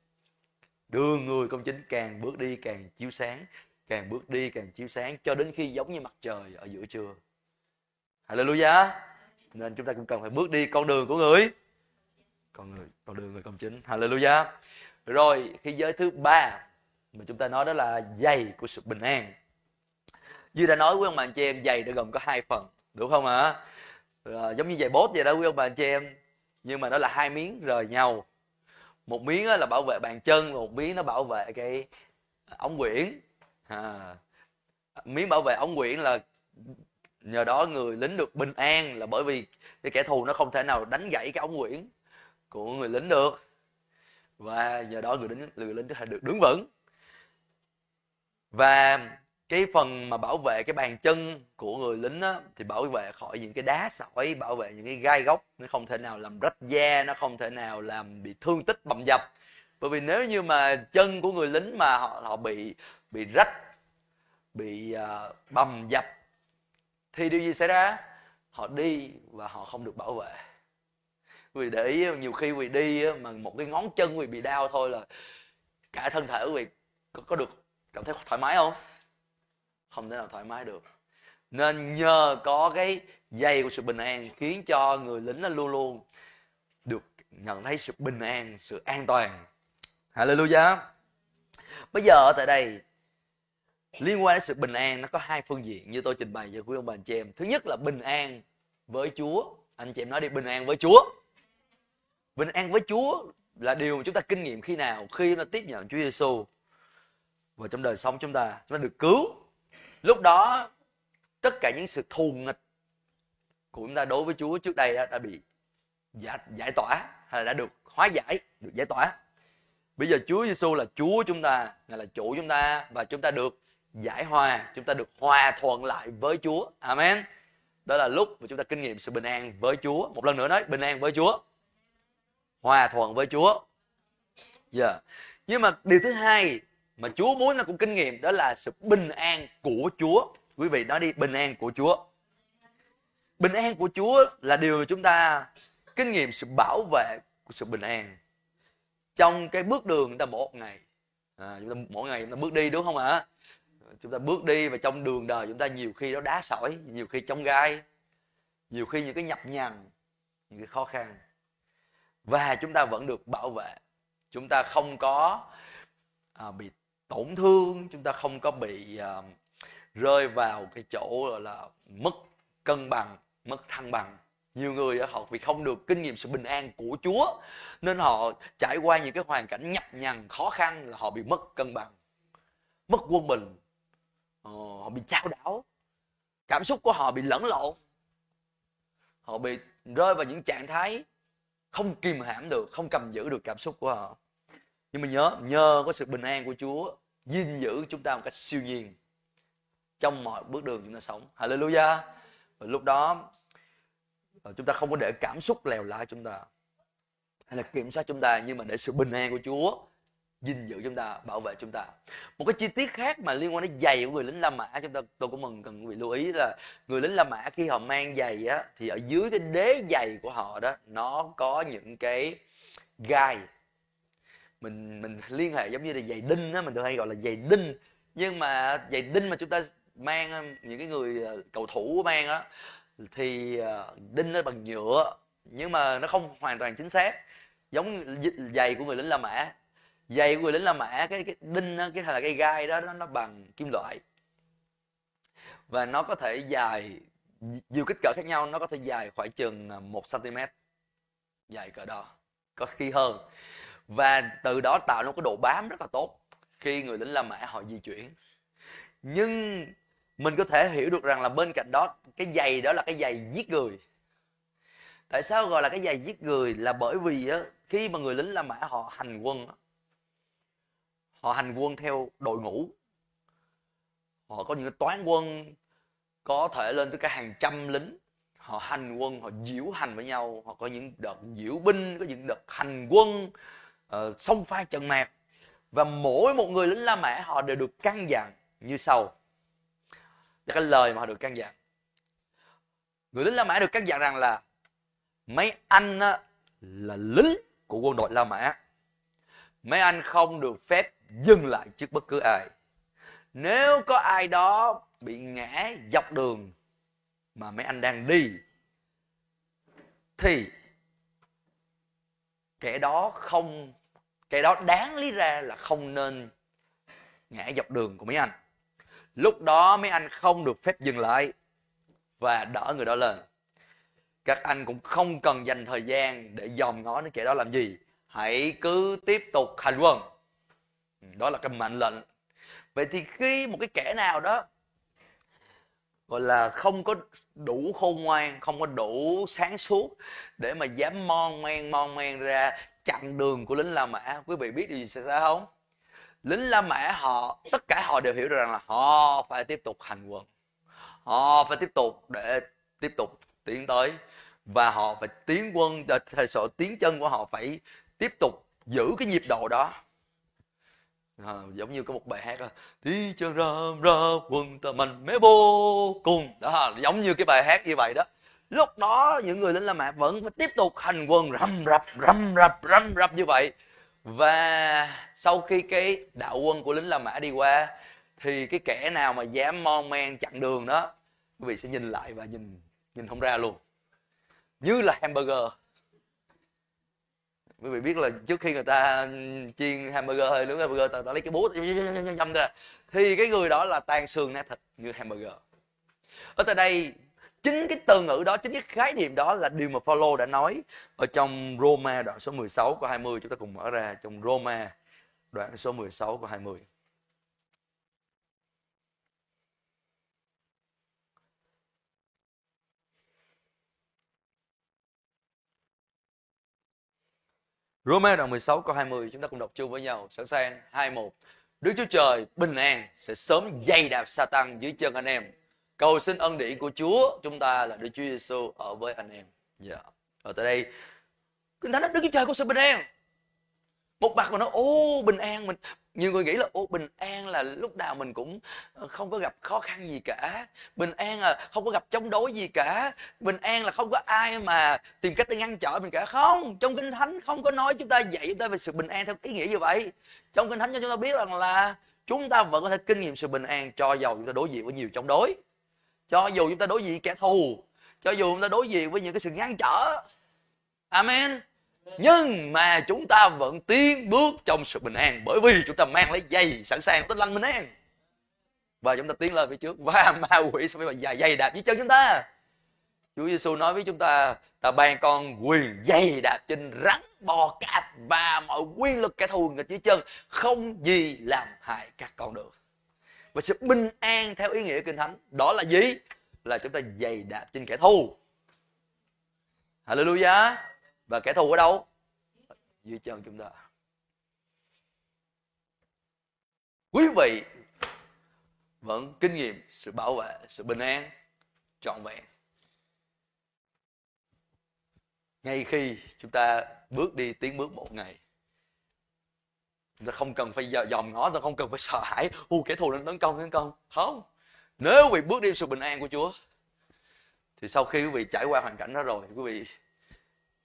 đường người công chính càng bước đi càng chiếu sáng, càng bước đi càng chiếu sáng cho đến khi giống như mặt trời ở giữa trưa hallelujah. Nên chúng ta cũng cần phải bước đi con đường của người. Con người con đường người công chính. Hallelujah. Rồi khi giới thứ ba mà chúng ta nói đó là giày của sự bình an. Như đã nói với ông bà anh chị em giày đã gồm có hai phần đúng không ạ? À? giống như giày bốt vậy đó quý ông bà anh chị em. Nhưng mà nó là hai miếng rời nhau. Một miếng là bảo vệ bàn chân một miếng nó bảo vệ cái ờ, ống quyển. À, miếng bảo vệ ống quyển là nhờ đó người lính được bình an là bởi vì cái kẻ thù nó không thể nào đánh gãy cái ống quyển của người lính được. Và nhờ đó người lính người lính có thể được đứng vững. Và cái phần mà bảo vệ cái bàn chân của người lính á, thì bảo vệ khỏi những cái đá sỏi bảo vệ những cái gai góc nó không thể nào làm rách da nó không thể nào làm bị thương tích bầm dập. Bởi vì nếu như mà chân của người lính mà họ họ bị bị rách bị uh, bầm dập thì điều gì xảy ra? Họ đi và họ không được bảo vệ. Vì để ý nhiều khi vì đi mà một cái ngón chân vì bị đau thôi là cả thân thể vì có, có được cảm thấy thoải mái không? Không thể nào thoải mái được. Nên nhờ có cái dây của sự bình an khiến cho người lính nó luôn luôn được nhận thấy sự bình an sự an toàn. Hallelujah. Bây giờ tại đây liên quan đến sự bình an nó có hai phương diện như tôi trình bày cho quý ông bà anh chị em. Thứ nhất là bình an với chúa. Anh chị em nói đi bình an với chúa. Bình an với chúa là điều mà chúng ta kinh nghiệm khi nào? Khi chúng ta tiếp nhận chúa giêsu và trong đời sống chúng ta chúng ta được cứu. Lúc đó tất cả những sự thù nghịch của chúng ta đối với chúa trước đây đã bị giải, giải tỏa hay là đã được hóa giải được giải tỏa. Bây giờ chúa giêsu là chúa chúng ta ngài là chủ chúng ta và chúng ta được giải hòa chúng ta được hòa thuận lại với chúa. Amen. Đó là lúc mà chúng ta kinh nghiệm sự bình an với chúa. Một lần nữa nói bình an với chúa. Hòa thuận với chúa. Giờ yeah. nhưng mà điều thứ hai mà chúa muốn nó cũng kinh nghiệm đó là sự bình an của chúa. Quý vị nói đi bình an của chúa. Bình an của chúa là điều chúng ta kinh nghiệm sự bảo vệ của sự bình an. Trong cái bước đường chúng ta một ngày à, chúng ta mỗi ngày chúng ta bước đi đúng không ạ? Chúng ta bước đi và trong đường đời chúng ta nhiều khi nó đá sỏi nhiều khi trong gai nhiều khi những cái nhập nhằn những cái khó khăn. Và chúng ta vẫn được bảo vệ. Chúng ta không có à, bị tổn thương chúng ta không có bị à, rơi vào cái chỗ gọi là mất cân bằng mất thăng bằng. Nhiều người họ vì không được kinh nghiệm sự bình an của Chúa nên họ trải qua những cái hoàn cảnh nhập nhằn khó khăn là họ bị mất cân bằng mất quân bình. Ờ, họ bị trao đảo. Cảm xúc của họ bị lẫn lộn. Họ bị rơi vào những trạng thái không kìm hãm được, không cầm giữ được cảm xúc của họ. Nhưng mà nhớ, nhờ có sự bình an của Chúa, gìn giữ chúng ta một cách siêu nhiên trong mọi bước đường chúng ta sống. Hallelujah. Và lúc đó ờ, chúng ta không có để cảm xúc lèo lái chúng ta hay là kiểm soát chúng ta, nhưng mà để sự bình an của Chúa gìn giữ chúng ta, bảo vệ chúng ta. Một cái chi tiết khác mà liên quan đến giày của người lính La Mã, chúng ta, tôi cũng mừng cần quý vị lưu ý là người lính La Mã khi họ mang giày á, thì ở dưới cái đế giày của họ đó, nó có những cái gai. Mình mình liên hệ giống như là giày đinh á, mình thường hay gọi là giày đinh. Nhưng mà giày đinh mà chúng ta mang, những cái người ờ, cầu thủ mang á, thì ờ, đinh nó bằng nhựa, nhưng mà nó không hoàn toàn chính xác. Giống giày của người lính La Mã giày của người lính La Mã cái cái đinh đó, cái hay là cái gai đó nó, nó bằng kim loại. Và nó có thể dài nhiều kích cỡ khác nhau nó có thể dài khoảng chừng ờ, một cm dài cỡ đó có khi hơn. Và từ đó tạo ra cái độ bám rất là tốt khi người lính La Mã họ di chuyển. Nhưng mình có thể hiểu được rằng là bên cạnh đó cái giày đó là cái giày giết người. Tại sao gọi là cái giày giết người? Là bởi vì á, khi mà người lính La Mã họ hành quân họ hành quân theo đội ngũ. Họ có những cái toán quân có thể lên tới cả hàng trăm lính. Họ hành quân họ diễu hành với nhau. Họ có những đợt diễu binh có những đợt hành quân ờ, uh, song pha trận mạc. Và mỗi một người lính La Mã họ đều được căn dặn như sau. Là cái lời mà họ được căn dặn. Người lính La Mã được căn dặn rằng là mấy anh á, là lính của quân đội La Mã. Mấy anh không được phép dừng lại trước bất cứ ai. Nếu có ai đó bị ngã dọc đường mà mấy anh đang đi, thì kẻ đó không, kẻ đó đáng lý ra là không nên ngã dọc đường của mấy anh. Lúc đó mấy anh không được phép dừng lại và đỡ người đó lên. Các anh cũng không cần dành thời gian để dòm ngó đến kẻ đó làm gì. Hãy cứ tiếp tục hành quân. Ừ, đó là cái mệnh lệnh. Vậy thì khi một cái kẻ nào đó, gọi là, không có đủ khôn ngoan, không có đủ sáng suốt để mà dám mon men mon men ra chặn đường của lính La Mã, quý vị biết điều gì xảy ra không? Lính La Mã họ, tất cả họ đều hiểu rằng là họ phải tiếp tục hành quân. Họ phải tiếp tục để tiếp tục tiến tới và họ phải tiến quân à, thời sự tiến chân của họ phải tiếp tục giữ cái nhịp độ đó à, giống như có một bài hát là đi chân ra ra quân ta mình mẽ vô cùng. Đó giống như cái bài hát như vậy đó. Lúc đó những người lính La Mã vẫn phải tiếp tục hành quân rầm rập rầm rập rầm rập như vậy. Và sau khi cái đạo quân của lính La Mã đi qua thì cái kẻ nào mà dám mon men chặn đường đó quý vị sẽ nhìn lại và nhìn nhìn không ra luôn. Như là hamburger quý vị biết là trước khi người ta chiên hamburger hay nướng hamburger ta, ta lấy cái búa dâm ra. Thì cái người đó là tan xương nát thịt như hamburger. Ở tại đây chính cái từ ngữ đó chính cái khái niệm đó là điều mà Phaolô đã nói ở trong Roma đoạn số 16 câu 20 chúng ta cùng mở ra trong Roma đoạn số 16 câu 20 Roma đoạn 16 câu 20 chúng ta cùng đọc chung với nhau. Sẵn sàng? 21 Đức Chúa Trời bình an sẽ sớm dây đạp Satan dưới chân anh em. Cầu xin ân điển của Chúa, chúng ta là Đức Chúa Giêsu ở với anh em. Dạ. Yeah. ở tại đây, kinh thánh Đức Chúa Trời có sự bình an. Một mặt mà nó ô, bình an mình nhiều người nghĩ là ô bình an là lúc nào mình cũng ờ, không có gặp khó khăn gì cả. Bình an là không có gặp chống đối gì cả. Bình an là không có ai mà tìm cách để ngăn trở mình cả. Không, trong kinh thánh không có nói chúng ta dạy chúng ta về sự bình an theo ý nghĩa như vậy. Trong kinh thánh cho chúng ta biết rằng là chúng ta vẫn có thể kinh nghiệm sự bình an cho dầu chúng ta đối diện với nhiều chống đối. Cho dù chúng ta đối diện kẻ thù. Cho dù chúng ta đối diện với những cái sự ngăn trở. Amen nhưng mà chúng ta vẫn tiến bước trong sự bình an, bởi vì chúng ta mang lấy dây sẵn sàng tinh lành bình an. Và chúng ta tiến lên phía trước, và ma quỷ sẽ phải dài dày đạp dưới chân chúng ta. Chúa Giêsu nói với chúng ta ta ban con quyền dày đạp trên rắn, bò, cạp và mọi quy lực kẻ thù nghịch dưới chân, không gì làm hại các con được. Và sự bình an theo ý nghĩa kinh thánh, đó là gì? Là chúng ta dày đạp trên kẻ thù. Hallelujah và kẻ thù ở đâu? Dưới chân chúng ta. Quý vị vẫn kinh nghiệm sự bảo vệ, sự bình an, trọn vẹn. Ngay khi chúng ta bước đi tiến bước một ngày, chúng ta không cần phải dòm ngó, chúng ta không cần phải sợ hãi u kẻ thù đang tấn công tấn công. Không. Nếu quý vị bước đi sự bình an của chúa, thì sau khi quý vị trải qua hoàn cảnh đó rồi, quý vị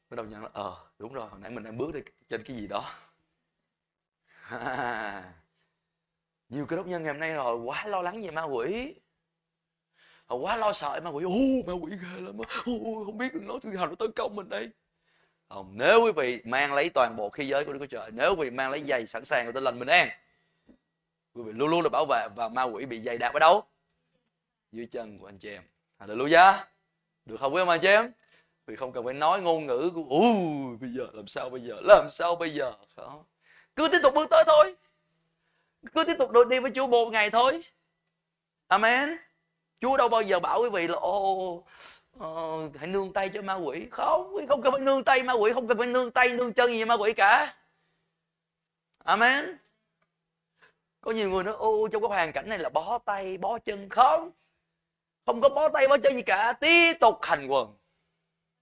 bắt đầu nhận là ờ đúng rồi hồi nãy mình đang bước đi trên cái gì đó. Nhiều cái đốc nhân ngày hôm nay rồi quá lo lắng về ma quỷ. Họ quá lo sợ ma quỷ. Ô ma quỷ ghê lắm ô, không biết nó thứ nào nó tấn công mình đây. Không nếu quý vị mang lấy toàn bộ khí giới của đức chúa trời nếu quý vị mang lấy giày sẵn sàng của tinh lành bình an quý vị luôn luôn được bảo vệ và ma quỷ bị dày đạp ở đâu? Dưới chân của anh chị em. Hallelujah. Được không quý ông anh chị em? Vì không cần phải nói ngôn ngữ của ui bây giờ làm sao bây giờ? Làm sao bây giờ? Không? Cứ tiếp tục bước tới thôi. Cứ tiếp tục đi với Chúa một ngày thôi. Amen. Chúa đâu bao giờ bảo quý vị là ô ờ, hãy nương tay cho ma quỷ. Không không cần phải nương tay ma quỷ không cần phải nương tay nương chân gì ma quỷ cả. Amen. Có nhiều người nói ô trong cái hoàn cảnh này là bó tay bó chân. Không. Không có bó tay bó chân gì cả. Tiếp tục hành quần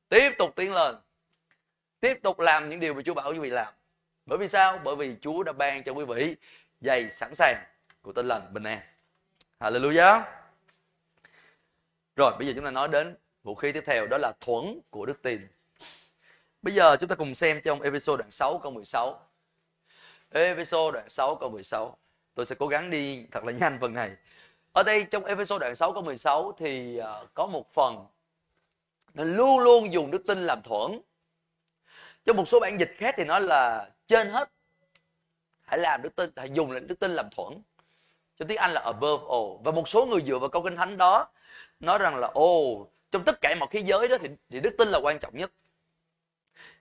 tiếp tục tiến lên. Tiếp tục làm những điều mà Chúa bảo quý vị làm. Bởi vì sao? Bởi vì Chúa đã ban cho quý vị giày sẵn sàng của tinh lành bình an Hallelujah. Rồi, bây giờ chúng ta nói đến vũ khí tiếp theo, đó là thuẫn của đức tin. Bây giờ chúng ta cùng xem trong episode đoạn 6 câu 16 episode đoạn 6 câu 16 tôi sẽ cố gắng đi thật là nhanh phần này. Ở đây trong episode đoạn 6 câu 16 thì ờ, có một phần nên luôn luôn dùng đức tin làm thuẫn. Trong một số bản dịch khác thì nói là trên hết hãy làm đức tin hãy dùng đức tin làm thuẫn. Trong tiếng Anh là above all. Và một số người dựa vào câu kinh thánh đó nói rằng là ô trong tất cả mọi thế giới đó thì, thì đức tin là quan trọng nhất.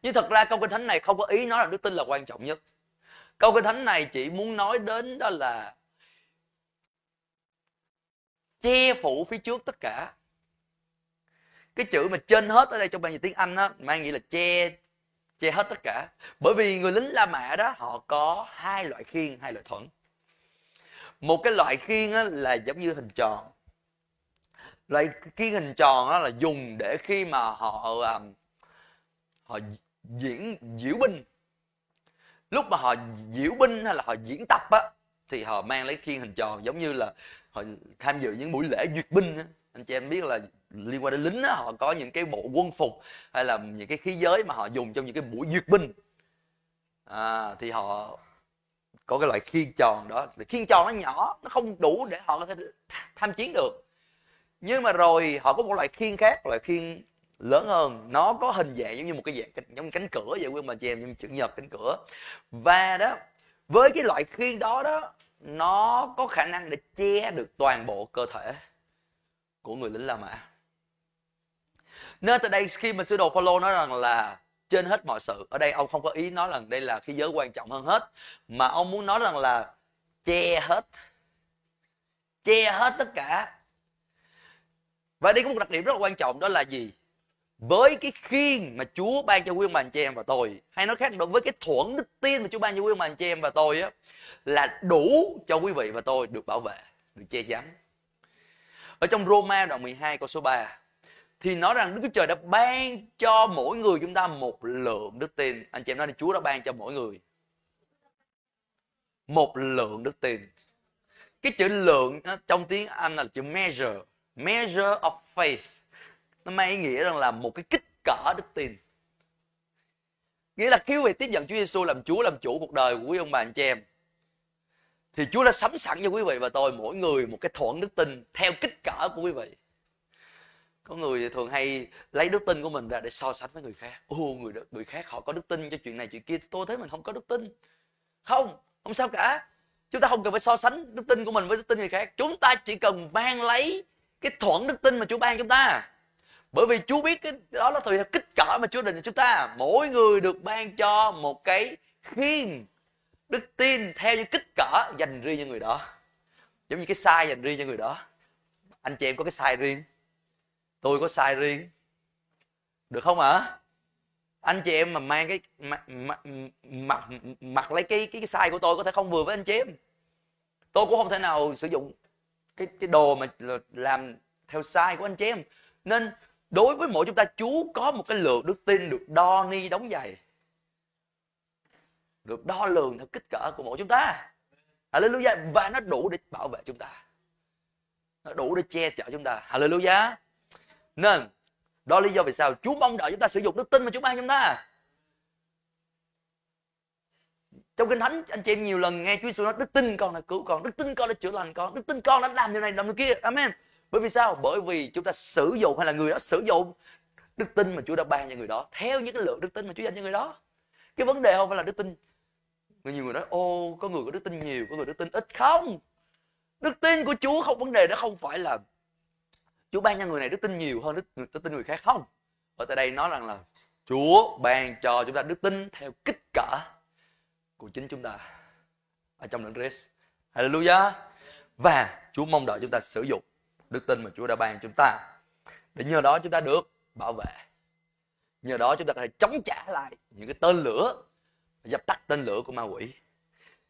Nhưng thật ra câu kinh thánh này không có ý nói là đức tin là quan trọng nhất. Câu kinh thánh này chỉ muốn nói đến đó là che phủ phía trước tất cả cái chữ mà trên hết ở đây trong bản dịch tiếng anh á mang nghĩa là che che hết tất cả. Bởi vì người lính la mã đó họ có hai loại khiên hai loại thuẫn. Một cái loại khiên á, là giống như hình tròn. Loại khiên hình tròn đó là dùng để khi mà họ um, họ diễn diễu binh. Lúc mà họ diễu binh hay là họ diễn tập á thì họ mang lấy khiên hình tròn giống như là họ tham dự những buổi lễ duyệt binh á anh chị em biết là liên quan đến lính đó họ có những cái bộ quân phục hay là những cái khí giới mà họ dùng trong những cái buổi duyệt binh. À, thì họ có cái loại khiên tròn đó. Khiên tròn nó nhỏ nó không đủ để họ có thể tham chiến được. Nhưng mà rồi họ có một loại khiên khác loại khiên lớn hơn. Nó có hình dạng giống như một cái dạng giống cánh cửa vậy quý mà chị em như chữ nhật cánh cửa. Và đó với cái loại khiên đó đó nó có khả năng để che được toàn bộ cơ thể của người lính La Mã. Nên tại đây khi mà sứ đồ Phaolô nói rằng là trên hết mọi sự, ở đây ông không có ý nói rằng đây là khi giới quan trọng hơn hết, mà ông muốn nói rằng là che hết che hết tất cả. Và đây có một đặc điểm rất là quan trọng, đó là gì? Với cái khiên mà Chúa ban cho quý ông bà chị em và tôi, hay nói khác, đối với cái thuẫn đức tin mà Chúa ban cho quý ông bà chị em và tôi á, là đủ cho quý vị và tôi được bảo vệ, được che chắn ở trong Roma đoạn 12 câu số 3 thì nói rằng Đức Chúa Trời đã ban cho mỗi người chúng ta một lượng đức tin. Anh chị em nói là Chúa đã ban cho mỗi người một lượng đức tin. Cái chữ lượng trong tiếng Anh là chữ measure, measure of faith. Nó mang ý nghĩa rằng là một cái kích cỡ đức tin. Nghĩa là khi quý vị tiếp nhận Chúa Giêsu làm Chúa làm chủ cuộc đời của quý ông bà anh chị em thì Chúa đã sắm sẵn cho quý vị và tôi mỗi người một cái thuận đức tin theo kích cỡ của quý vị. Có người thường hay lấy đức tin của mình ra để so sánh với người khác. Ô, người người khác họ có đức tin cho chuyện này, chuyện kia. Tôi thấy mình không có đức tin. Không không sao cả. Chúng ta không cần phải so sánh đức tin của mình với đức tin người khác. Chúng ta chỉ cần mang lấy cái thuận đức tin mà Chúa ban chúng ta. Bởi vì Chúa biết cái, đó là tùy theo kích cỡ mà Chúa định cho chúng ta. Mỗi người được ban cho một cái khiên đức tin theo như kích cỡ dành riêng cho người đó. Giống như cái size dành riêng cho người đó. Anh chị em có cái size riêng? Tôi có size riêng. Được không ạ? À? anh chị em mà mang cái mặc mặc mặc, mặc lấy cái cái cái size của tôi có thể không vừa với anh chị em. Tôi cũng không thể nào sử dụng cái cái đồ mà làm theo size của anh chị em. Nên đối với mỗi chúng ta Chúa có một cái lượng đức tin được đo ni đóng giày được đo lường theo kích cỡ của mỗi chúng ta. Hallelujah. Và nó đủ để bảo vệ chúng ta. Nó đủ để che chở chúng ta. Hallelujah. Nên, đó lý do vì sao Chúa mong đợi chúng ta sử dụng đức tin mà Chúa ban chúng ta. Trong kinh thánh, anh chị em nhiều lần nghe Chúa Giêsu nói, đức tin con là cứu con, đức tin con là chữa lành con, đức tin con đã làm điều này, làm điều kia. Amen. Bởi vì sao? Bởi vì chúng ta sử dụng hay là người đó sử dụng đức tin mà Chúa đã ban cho người đó, theo những cái lượng đức tin mà Chúa dành cho người đó. Cái vấn đề không phải là đức tin người nhiều người nói ô có người có đức tin nhiều có người đức tin ít không đức tin của Chúa không vấn đề đó không phải là Chúa ban cho người này đức tin nhiều hơn đức, đức tin người khác không ở tại đây nói rằng là Chúa ban cho chúng ta đức tin theo kích cỡ của chính chúng ta ở trong đấng Christ. Hallelujah. Và Chúa mong đợi chúng ta sử dụng đức tin mà Chúa đã ban chúng ta để nhờ đó chúng ta được bảo vệ. Nhờ đó chúng ta có thể chống trả lại những cái tên lửa dập tắt tên lửa của ma quỷ.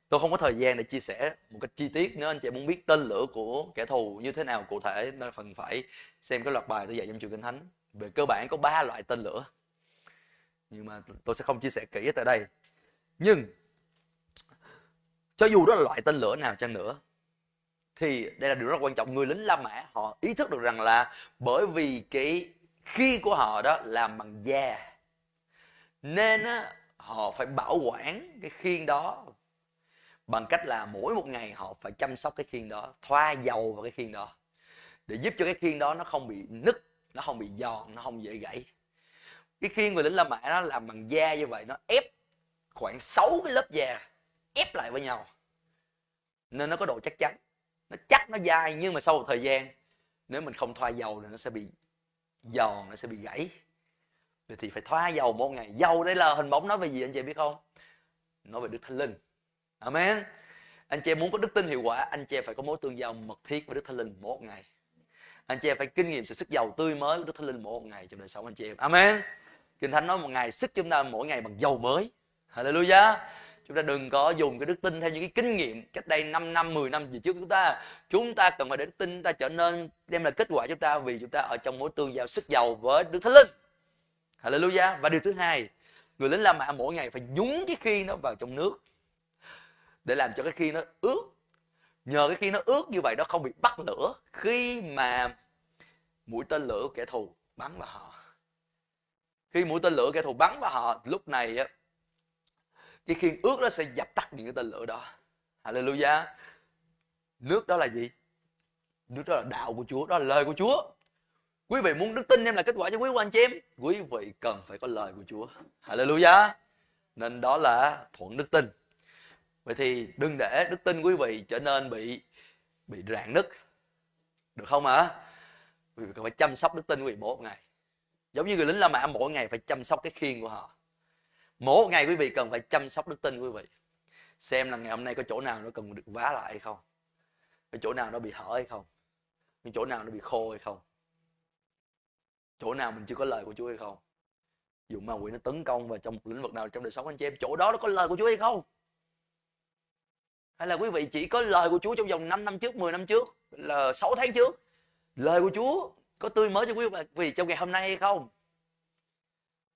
Tôi không có thời gian để chia sẻ một cách chi tiết nếu anh chị muốn biết tên lửa của kẻ thù như thế nào cụ thể nên phần phải xem cái loạt bài tôi dạy trong trường kinh thánh. Về cơ bản có ba loại tên lửa nhưng mà tôi sẽ không chia sẻ kỹ tại đây. Nhưng cho dù đó là loại tên lửa nào chăng nữa thì đây là điều rất quan trọng. Người lính La Mã họ ý thức được rằng là bởi vì cái khi của họ đó làm bằng da nên á, họ phải bảo quản cái khiên đó bằng cách là mỗi một ngày họ phải chăm sóc cái khiên đó, thoa dầu vào cái khiên đó để giúp cho cái khiên đó nó không bị nứt, nó không bị giòn, nó không dễ gãy. Cái khiên người lính la mã nó làm bằng da như vậy, nó ép khoảng 6 cái lớp da, ép lại với nhau. Nên nó có độ chắc chắn. Nó chắc nó dai nhưng mà sau một thời gian, nếu mình không thoa dầu thì nó sẽ bị giòn, nó sẽ bị gãy vậy thì phải thoa dầu một ngày. Dầu đây là hình bóng nói về gì, anh chị biết không? Nói về đức thánh linh. Amen. Anh chị muốn có đức tin hiệu quả, anh chị phải có mối tương giao mật thiết với đức thánh linh một ngày. Anh chị phải kinh nghiệm sự sức dầu tươi mới của đức thánh linh một ngày trong đời sống anh chị em. Amen. Kinh thánh nói một ngày sức chúng ta mỗi ngày bằng dầu mới. Hallelujah. Chúng ta đừng có dùng cái đức tin theo những cái kinh nghiệm cách đây 5 năm 10 năm gì trước chúng ta. Chúng ta cần phải để đức tin ta trở nên đem lại kết quả cho chúng ta vì chúng ta ở trong mối tương giao sức giàu với đức thánh linh hallelujah. Và điều thứ hai, người lính La Mã mỗi ngày phải nhúng cái khi nó vào trong nước để làm cho cái khi nó ướt. Nhờ cái khi nó ướt như vậy nó không bị bắt lửa khi mà mũi tên lửa kẻ thù bắn vào họ. Khi mũi tên lửa kẻ thù bắn vào họ, lúc này á, cái khiên ướt nó sẽ dập tắt những cái tên lửa đó. Hallelujah. Nước đó là gì? Nước đó là đạo của chúa, đó là lời của chúa quý vị muốn đức tin đem lại kết quả cho quý anh chị em? Quý vị cần phải có lời của chúa. Hallelujah. Nên đó là thuận đức tin. Vậy thì đừng để đức tin quý vị trở nên bị bị rạn nứt. Được không ạ? À? quý vị cần phải chăm sóc đức tin quý vị mỗi ngày. Giống như người lính la mã, mỗi ngày phải chăm sóc cái khiên của họ. Mỗi ngày quý vị cần phải chăm sóc đức tin quý vị. Xem là ngày hôm nay có chỗ nào nó cần được vá lại hay không. Có chỗ nào nó bị hở hay không. Có chỗ nào nó bị khô hay không chỗ nào mình chưa có lời của Chúa hay không dù ma quỷ nó tấn công vào trong một lĩnh vực nào trong đời sống anh chị em chỗ đó nó có lời của Chúa hay không hay là quý vị chỉ có lời của Chúa trong vòng 5 năm trước 10 năm trước là 6 tháng trước lời của Chúa có tươi mới cho quý vị trong ngày hôm nay hay không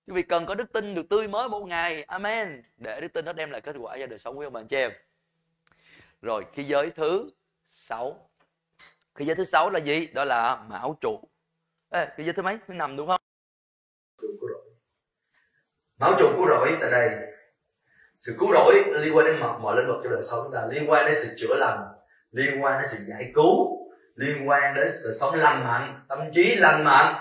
Quý vị cần có đức tin được tươi mới mỗi ngày. Amen. Để đức tin nó đem lại kết quả cho đời sống quý ông bà anh chị em. Rồi, khi giới thứ sáu Khi giới thứ sáu là gì? Đó là mão trụ. Ê, cái giới thứ mấy? Thứ năm đúng không? máu trùng cứu rỗi tại đây. Sự cứu rỗi liên quan đến mọi, mọi lĩnh vực trong đời sống chúng ta, liên quan đến sự chữa lành, liên quan đến sự giải cứu, liên quan đến sự sống lành mạnh, tâm trí lành mạnh,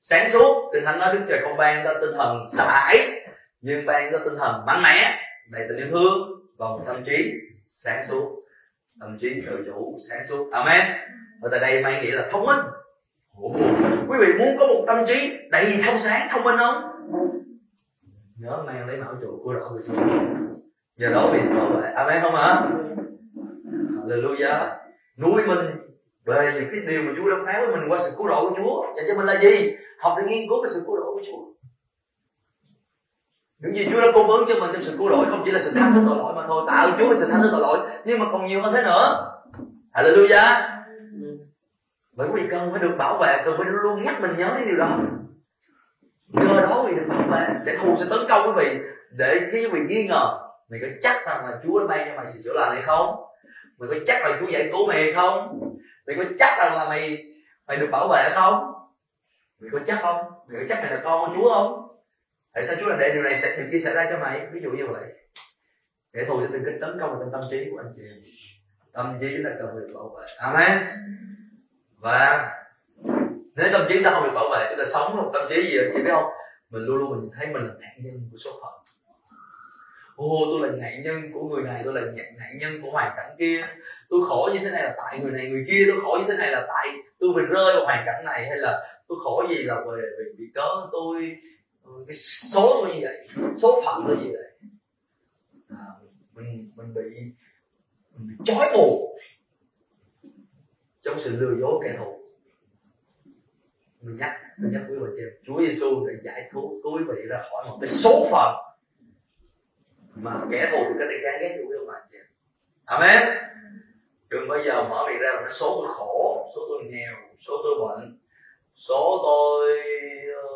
sáng suốt tinh thánh nói đức trời không ban cho tinh thần sợ hãi nhưng ban cho tinh thần mạnh mẽ. Đầy tình yêu thương và một tâm trí sáng suốt. Tâm trí tự chủ sáng suốt. Amen. Và tại đây mang nghĩa là thông minh quý vị muốn có một tâm trí đầy thông sáng, thông minh không? Nhớ mang lấy mão trụ của rõ của chúa. Giờ đó mình bảo vệ. Amen không hả hallelujah. Nuôi mình về những cái điều mà Chúa đã phán với mình qua sự cứu rỗi của Chúa. Dành cho mình là gì? Học để nghiên cứu về sự cứu rỗi của Chúa. Những gì Chúa đã cung ứng cho mình trong sự cứu rỗi không chỉ là sự tha thứ tội lỗi mà thôi. Tạo Chúa sự tha thứ tội lỗi, nhưng mà còn nhiều hơn thế nữa. Hallelujah bởi vì cần phải được bảo vệ, cần phải luôn nhắc mình nhớ đến điều đó. Nhờ đó vì được bảo vệ. Để thù sẽ tấn công quý vị. Để khi quý vị nghi ngờ, mày có chắc rằng là Chúa đã ban cho mày sự chữa lành hay không? Mày có chắc là Chúa giải cứu mày hay không? Mày có chắc rằng là mày mày được bảo vệ không? Mày có chắc không? Mày có chắc mày là con của chúa không? Tại sao chúa là để điều này sẽ điều kia xảy ra cho mày? Ví dụ như vậy. Để thù sẽ tìm cách tấn công vào trong tâm trí của anh chị tâm trí chúng ta cần được bảo vệ. Amen và nếu tâm trí ta không được bảo vệ chúng ta sống trong tâm trí gì vậy biết không? Mình luôn luôn mình thấy mình là nạn nhân của số phận. Ô tôi là nạn nhân của người này tôi là nạn nhân của hoàn cảnh kia. Tôi khổ như thế này là tại người này người kia. Tôi khổ như thế này là tại tôi bị rơi vào hoàn cảnh này hay là tôi khổ gì là về vì bị cớ tôi cái số tôi như vậy số phận tôi như vậy. À, mình mình bị mình bị trói buộc trong sự lừa dối kẻ thù. Mình nhắc mình nhắc quý vị chị Chúa Giêsu để giải cứu quý vị ra khỏi một cái số phận mà kẻ thù cái này gán ghét quý vị chị Amen. Đừng bao giờ mở miệng ra là nói số tôi khổ, số tôi nghèo, số tôi bệnh, số tôi ờ,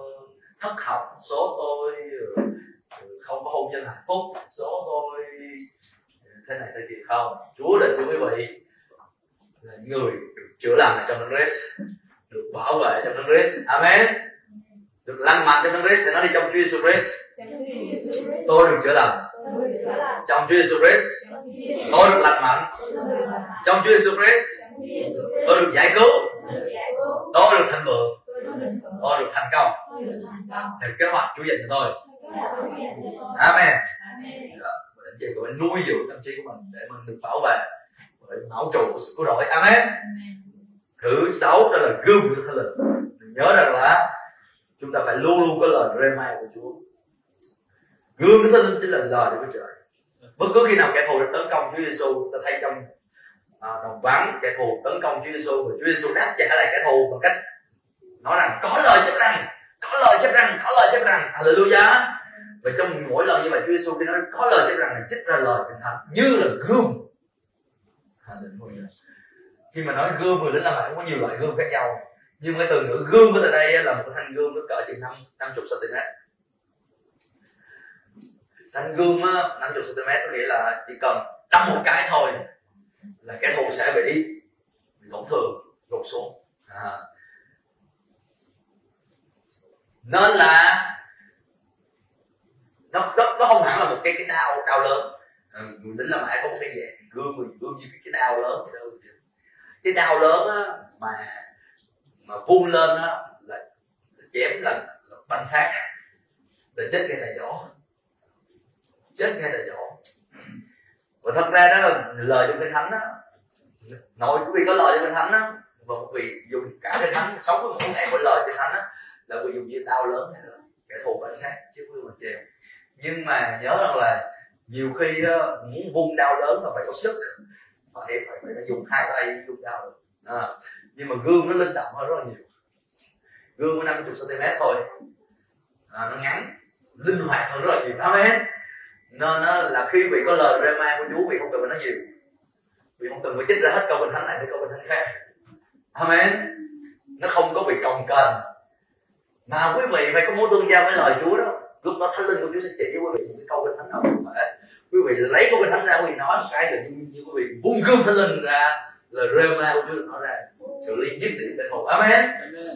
thất học, số tôi ờ, không có hôn nhân hạnh phúc, số tôi ờ, thế này thế kia. Không, chúa định cho quý vị là người được chữa lành trong đấng Christ được bảo vệ trong đấng Christ. Amen. Được lành mạnh trong đấng Christ sẽ nói đi trong Chúa Jesus Christ. Tôi được chữa lành. Trong Chúa Jesus Christ tôi được lành mạnh. Trong Chúa Jesus Christ tôi được giải cứu. Tôi được thành vượng tôi được thành công. Theo kế hoạch Chúa dành cho tôi. Amen. Anh chị cũng nuôi dưỡng tâm trí của mình để mình được bảo vệ máu trụ của sự cứu rỗi. Amen. Thứ sáu đó là gươm của thánh linh. Nhớ rằng là chúng ta phải luôn luôn có lời rema của Chúa. Gươm của thánh linh chính là lời của trời. Bất cứ khi nào kẻ thù tấn công Chúa Giêsu ta thấy trong à, đồng vắng kẻ thù tấn công Chúa Giêsu và Chúa Giêsu đáp trả lại kẻ thù bằng cách nói rằng có lời chép rằng có lời chép rằng có lời chép rằng Hallelujah. Và trong mỗi lời như vậy Chúa Giêsu khi nói có lời chép rằng là trích ra lời kinh thánh như là Hallelujah khi mà nói gươm người lính La Mã có nhiều loại gươm khác nhau. Nhưng cái từ ngữ gươm ở đây là một thanh gươm nó cỡ chừng năm năm chục cm thanh gươm á năm chục cm có nghĩa là chỉ cần đâm một cái thôi là cái thù sẽ bị, tổn thương gục xuống. À. nên là nó, nó nó không hẳn là một cái cái đau đau lớn. À, người lính La Mã có một gương mình gương như cái, cái đau lớn đâu. Cái đau lớn á mà mà vung lên á là, là chém là, là banh xác. Là chết ngay tại chỗ. Chết ngay tại chỗ. Và thật ra đó lời trong kinh thánh đó nội quý vị có lời trong kinh thánh đó và quý vị dùng cả kinh thánh sống với mỗi ngày mỗi lời kinh thánh đó là quý vị dùng như đau lớn này đó. Kẻ thù banh xác chứ không phải chèo nhưng mà nhớ rằng là nhiều khi đó, muốn vung đau lớn là phải có sức phải phải phải dùng hai tay vung đau. Được à, nhưng mà gương nó linh động hơn rất là nhiều. Gương có 50 cm thôi. À, nó ngắn linh hoạt hơn rất là nhiều. Amen. Nên nó là khi vị có lời rema của Chúa vị không cần phải nói nhiều. Vì không cần phải chích ra hết câu bình thánh này để câu bình thánh khác. Amen. Nó không có bị cồng kềnh. Mà quý vị phải có mối tương giao với lời Chúa đó lúc đó thánh linh của Chúa sẽ chỉ quý vị một cái câu bình thánh nào cũng thể quý vị lấy câu kinh thánh ra quý vị nói một cái là như, như quý vị vung gươm thánh linh ra là rema của Chúa nói ra xử lý dứt điểm kẻ thù amen.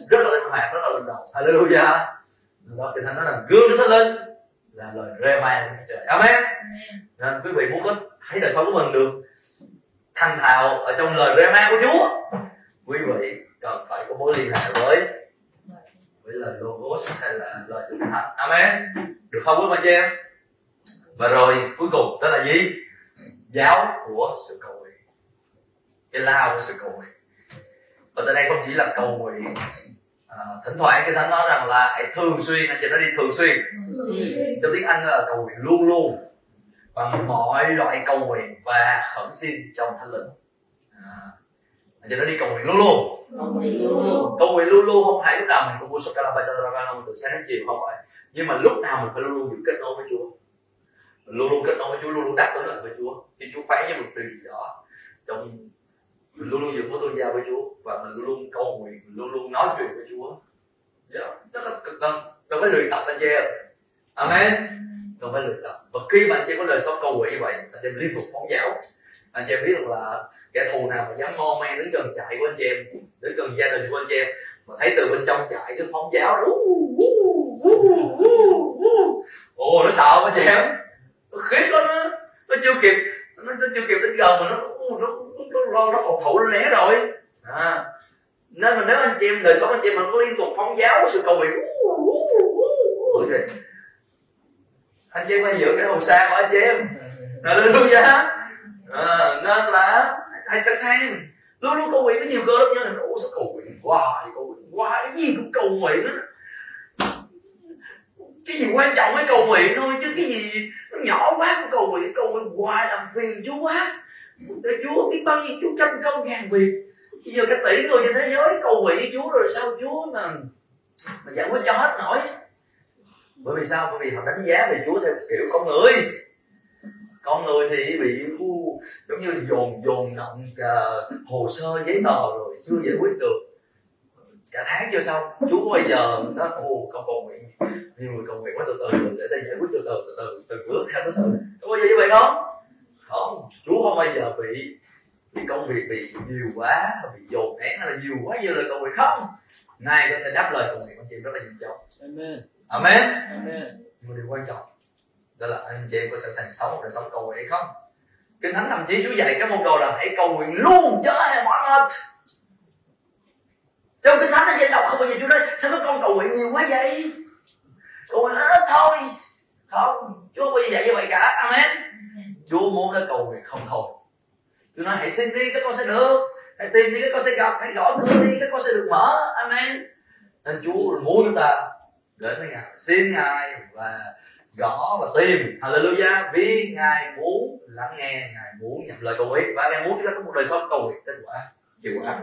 Rất là linh hoạt rất là linh động. Hallelujah. Đó kinh thánh nói là gươm thánh linh là lời rema của trời. Amen. Nên quý vị muốn có thấy đời sống của mình được thành thạo ở trong lời rema của Chúa quý vị cần phải có mối liên hệ với với lời logos hay là lời kinh thánh amen. Được không quý bà chị em? Và rồi cuối cùng đó là gì? Giáo của sự cầu nguyện. Cái lao của sự cầu nguyện. Và tại đây không chỉ là cầu nguyện à, thỉnh thoảng cái thánh nói rằng là hãy thường xuyên anh chị nói đi thường xuyên. Trong tiếng anh là cầu nguyện luôn luôn bằng mọi loại cầu nguyện và khẩn xin trong thánh linh anh chị nói đi cầu nguyện luôn luôn. Cầu nguyện luôn luôn. Không phải lúc nào mình cũng mua sô ca la từ sáng đến chiều không phải. Nhưng mà lúc nào mình phải luôn luôn giữ kết nối với Chúa. Luôn luôn kết nối với Chúa luôn luôn đáp ứng lại với Chúa. Khi Chúa phán cho mình điều gì đó trong mình luôn luôn giữ mối tương giao với Chúa và mình luôn luôn cầu nguyện mình luôn luôn nói chuyện với Chúa. Yeah. rất là cực cần cần phải luyện tập anh chị em. Amen. Cần phải luyện tập. Và khi mà anh chị có lời sống cầu nguyện như vậy anh chị liên tục phóng giáo. Anh chị biết rằng là kẻ thù nào mà dám ngon men đến gần chạy của anh chị em đến gần gia đình của anh chị em mà thấy từ bên trong chạy cái phóng giáo ồ nó sợ anh chị em. Nó khiếp lắm nó, nó chưa kịp nó, nó chưa kịp đến gần mà nó nó nó nó, nó phòng thủ nó né rồi. À nên mà nếu anh chị em đời sống anh chị em mà có liên tục phóng giáo sự cầu nguyện anh chị em phải giữ cái hồn xa của anh chị em. Là lưu giá à, nên là hãy sẽ xem. Luôn luôn cầu nguyện có nhiều cơ lắm nhớ là ủa sao cầu nguyện hoài cầu nguyện hoài. Cái gì cũng cầu nguyện á cái gì quan trọng mới cầu nguyện thôi, chứ cái gì nó nhỏ quá cũng cầu nguyện cầu nguyện hoài, làm phiền chúa quá. Để chúa biết bao nhiêu chúa trăm công ngàn việc. Bây giờ cái tỷ người trên thế giới cầu nguyện với chúa rồi sao chúa mà mà giải quyết cho hết nổi? Bởi vì sao? Bởi vì họ đánh giá về chúa theo kiểu con người. Con người thì bị u giống như dồn dồn nặng uh, hồ sơ giấy tờ rồi chưa giải quyết được. Cả tháng chưa xong. Chú bây giờ nó ồ con cầu nguyện. Nhiều người cầu nguyện quá từ từ để đây giải quyết từ từ từ từ từ bước theo từ. Từ có bao giờ như vậy không? Không. Chú không bao giờ bị bị công việc bị nhiều quá bị dồn nén hay là nhiều quá nhiều lời cầu nguyện. Không. Ngài có thể đáp lời cầu nguyện của chị rất là nhanh chóng. Amen. Amen. Amen. Nhưng điều quan trọng đó là anh chị em có sẵn sàng sống một đời sống cầu nguyện hay không kinh thánh thậm chí chú dạy các môn đồ là hãy cầu nguyện luôn cho ai mỏi mệt trong kinh thánh là dạy đọc không bao giờ chú nói, sao các con cầu nguyện nhiều quá vậy? Cầu nguyện ít thôi. Không, chúa không bao giờ dạy như vậy cả. Amen. Chúa muốn nó cầu nguyện không thôi. Chúa nói, hãy xin đi, các con sẽ được. Hãy tìm đi, các con sẽ gặp. Hãy gõ cửa đi, các con sẽ được mở. Amen. Nên chúa muốn chúng ta đến với ngài, xin ngài và gõ và tìm. Hallelujah. Vì ngài muốn lắng nghe ngài muốn nhận lời cầu nguyện. Và ngài muốn chúng ta có một đời sống cầu nguyện kết quả hiệu quả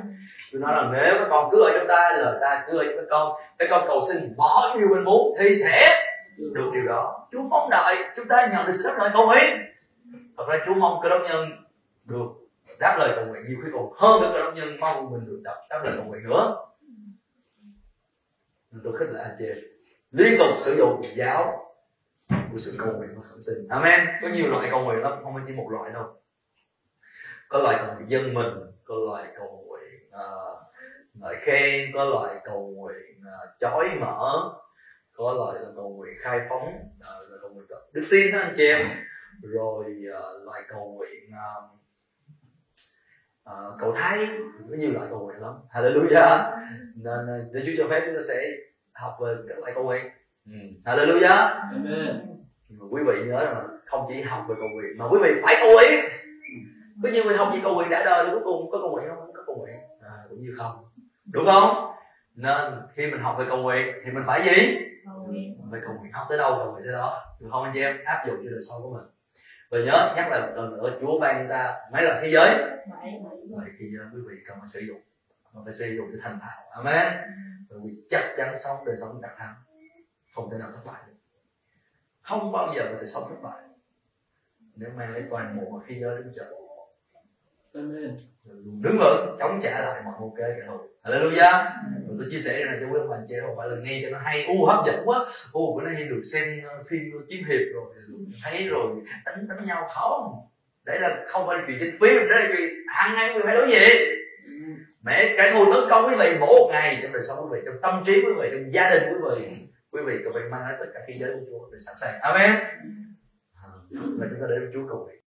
tôi nói là nếu các con cứ ở trong ta lời ta cứ ở trong các con các con cầu xin bỏ điều mình muốn thì sẽ được điều đó. Chúa mong đợi chúng ta nhận được sự đáp lời cầu nguyện. Thật ra chúa mong cơ đốc nhân được đáp lời cầu nguyện nhiều khi còn hơn cả cơ đốc nhân mong mình được đáp, đáp lời cầu nguyện nữa. Tôi khích lệ anh chị liên tục sử dụng giáo của sự cầu nguyện và khẩn sinh. Amen. Có nhiều loại cầu nguyện lắm không phải chỉ một loại đâu. Có loại cầu nguyện dân mình có loại cầu nguyện à, uh, ngợi khen có loại cầu nguyện uh, chói mở có loại là cầu nguyện khai phóng uh, là cầu nguyện đức tin đó anh chị em. Rồi uh, loại cầu nguyện uh, uh, cầu thay có nhiều loại cầu nguyện lắm. Hallelujah. Nên để Chúa cho phép chúng ta sẽ học về các loại cầu nguyện hallelujah. Amen. quý vị nhớ rằng không chỉ học về cầu nguyện mà quý vị phải cầu nguyện. Có nhiều người học gì cầu nguyện đã đời cuối cùng có cầu nguyện không? Có cầu nguyện. À, cũng như không. Đúng không? Nên khi mình học về cầu nguyện thì mình phải gì? Mình phải cầu nguyện học tới đâu cầu nguyện tới đó. Được không anh chị em áp dụng cho đời sống của mình. Và nhớ nhắc lại một lần nữa Chúa ban chúng ta mấy là thế giới? Vậy thì quý vị cần phải sử dụng. Mà phải sử dụng để thành thạo. Amen. Vì chắc chắn sống đời sống đạt thắng không thể nào thất bại được. Không bao giờ có thể sống thất bại. Nếu mang lấy toàn bộ mà khi giới đứng chợ Amen. đứng vững chống trả lại mọi kế kẻ thù Hallelujah. Rồi tôi chia sẻ này cho quý ông anh chị không phải là nghe cho nó hay. U hấp dẫn quá. U bữa nay được xem uh, phim chiến hiệp rồi. Thấy rồi đánh đánh nhau không? Đấy là không phải chuyện trên phim đấy là chuyện hàng ngày người phải đối diện. Mẹ kẻ thù tấn công quý vị mỗi một ngày trong đời sống quý vị trong tâm trí quý vị trong gia đình quý vị quý vị cần phải mang hết tất cả khi giới của Chúa. Để sẵn sàng. Amen. Và chúng ta đến với Chúa cầu nguyện.